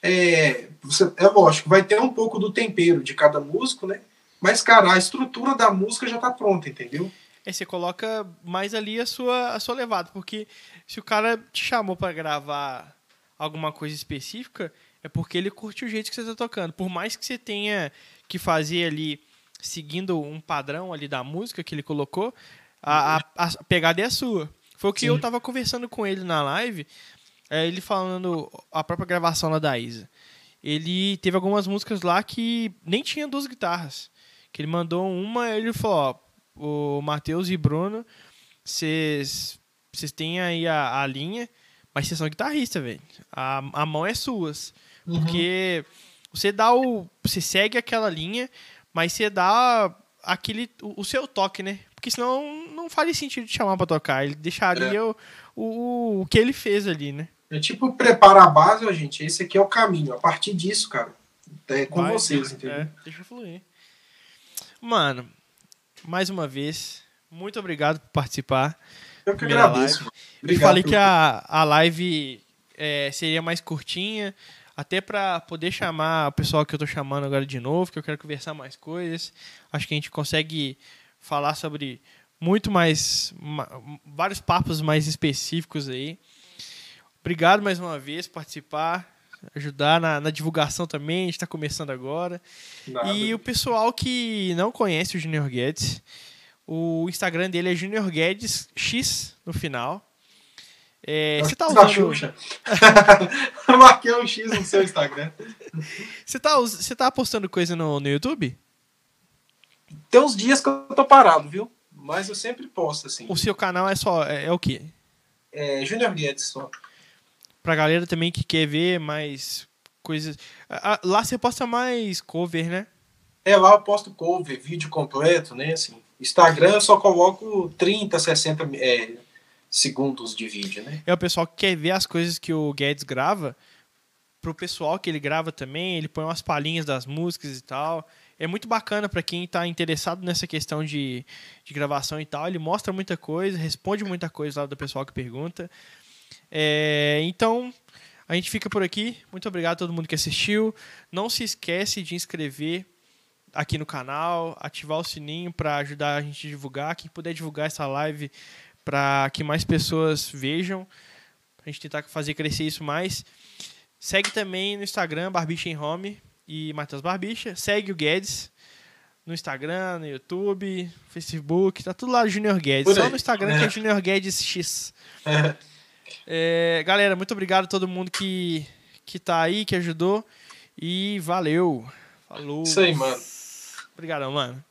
é, você, é lógico, vai ter um pouco do tempero de cada músico, né? Mas, cara, a estrutura da música já tá pronta, entendeu? É, você coloca mais ali a sua, a sua levada, porque se o cara te chamou para gravar alguma coisa específica, é porque ele curte o jeito que você tá tocando. Por mais que você tenha que fazer ali, seguindo um padrão ali da música que ele colocou, a, a, a pegada é a sua. Foi o que Sim. eu tava conversando com ele na live, é, ele falando a própria gravação lá da Isa. Ele teve algumas músicas lá que nem tinha duas guitarras. Que ele mandou uma ele falou, ó, o Matheus e Bruno, vocês têm aí a, a linha, mas vocês são guitarristas, velho. A, a mão é suas. Uhum. Porque você dá o. Você segue aquela linha, mas você dá aquele. O, o, seu toque, né? Porque senão não faria sentido de chamar pra tocar. Ele deixaria é. o, o, o que ele fez ali, né? É tipo preparar a base, ó, gente. Esse aqui é o caminho. A partir disso, cara, é com Vai, vocês, é, entendeu? É, deixa eu fluir. Mano, mais uma vez, muito obrigado por participar. Eu que agradeço. Obrigado eu falei que a, a live é, seria mais curtinha, até para poder chamar o pessoal que eu tô chamando agora de novo, que eu quero conversar mais coisas. Acho que a gente consegue falar sobre muito mais, vários papos mais específicos aí. Obrigado mais uma vez por participar, ajudar na, na divulgação também. A gente está começando agora. Nada. E o pessoal que não conhece o Junior Guedes, o Instagram dele é Junior Guedes X no final. É, você tá usando. Xuxa. Marquei um X no seu Instagram. Você tá, você tá postando coisa no, no YouTube? Tem uns dias que eu tô parado, viu? Mas eu sempre posto, assim. O seu canal é só. É, é o quê? É Junior Guedes só pra galera também que quer ver mais coisas. Lá você posta mais cover, né? É, lá eu posto cover, vídeo completo, né? Assim, Instagram eu só coloco 30, 60 é, segundos de vídeo, né? É o pessoal que quer ver as coisas que o Guedes grava. Pro pessoal que ele grava também, ele põe umas palhinhas das músicas e tal. É muito bacana para quem está interessado nessa questão de, de gravação e tal. Ele mostra muita coisa, responde muita coisa lá do pessoal que pergunta. É, então, a gente fica por aqui. Muito obrigado a todo mundo que assistiu. Não se esquece de inscrever aqui no canal, ativar o sininho para ajudar a gente a divulgar. Quem puder divulgar essa live para que mais pessoas vejam, a gente tentar fazer crescer isso mais. Segue também no Instagram, Barbicha em Home e Matheus Barbicha. Segue o Guedes no Instagram, no YouTube, Facebook, tá tudo lá Junior Guedes. Só no Instagram é. que é Junior Guedes X. É. É, galera, muito obrigado a todo mundo que, que tá aí, que ajudou. E valeu. Falou. Isso aí, mano. Obrigadão, mano.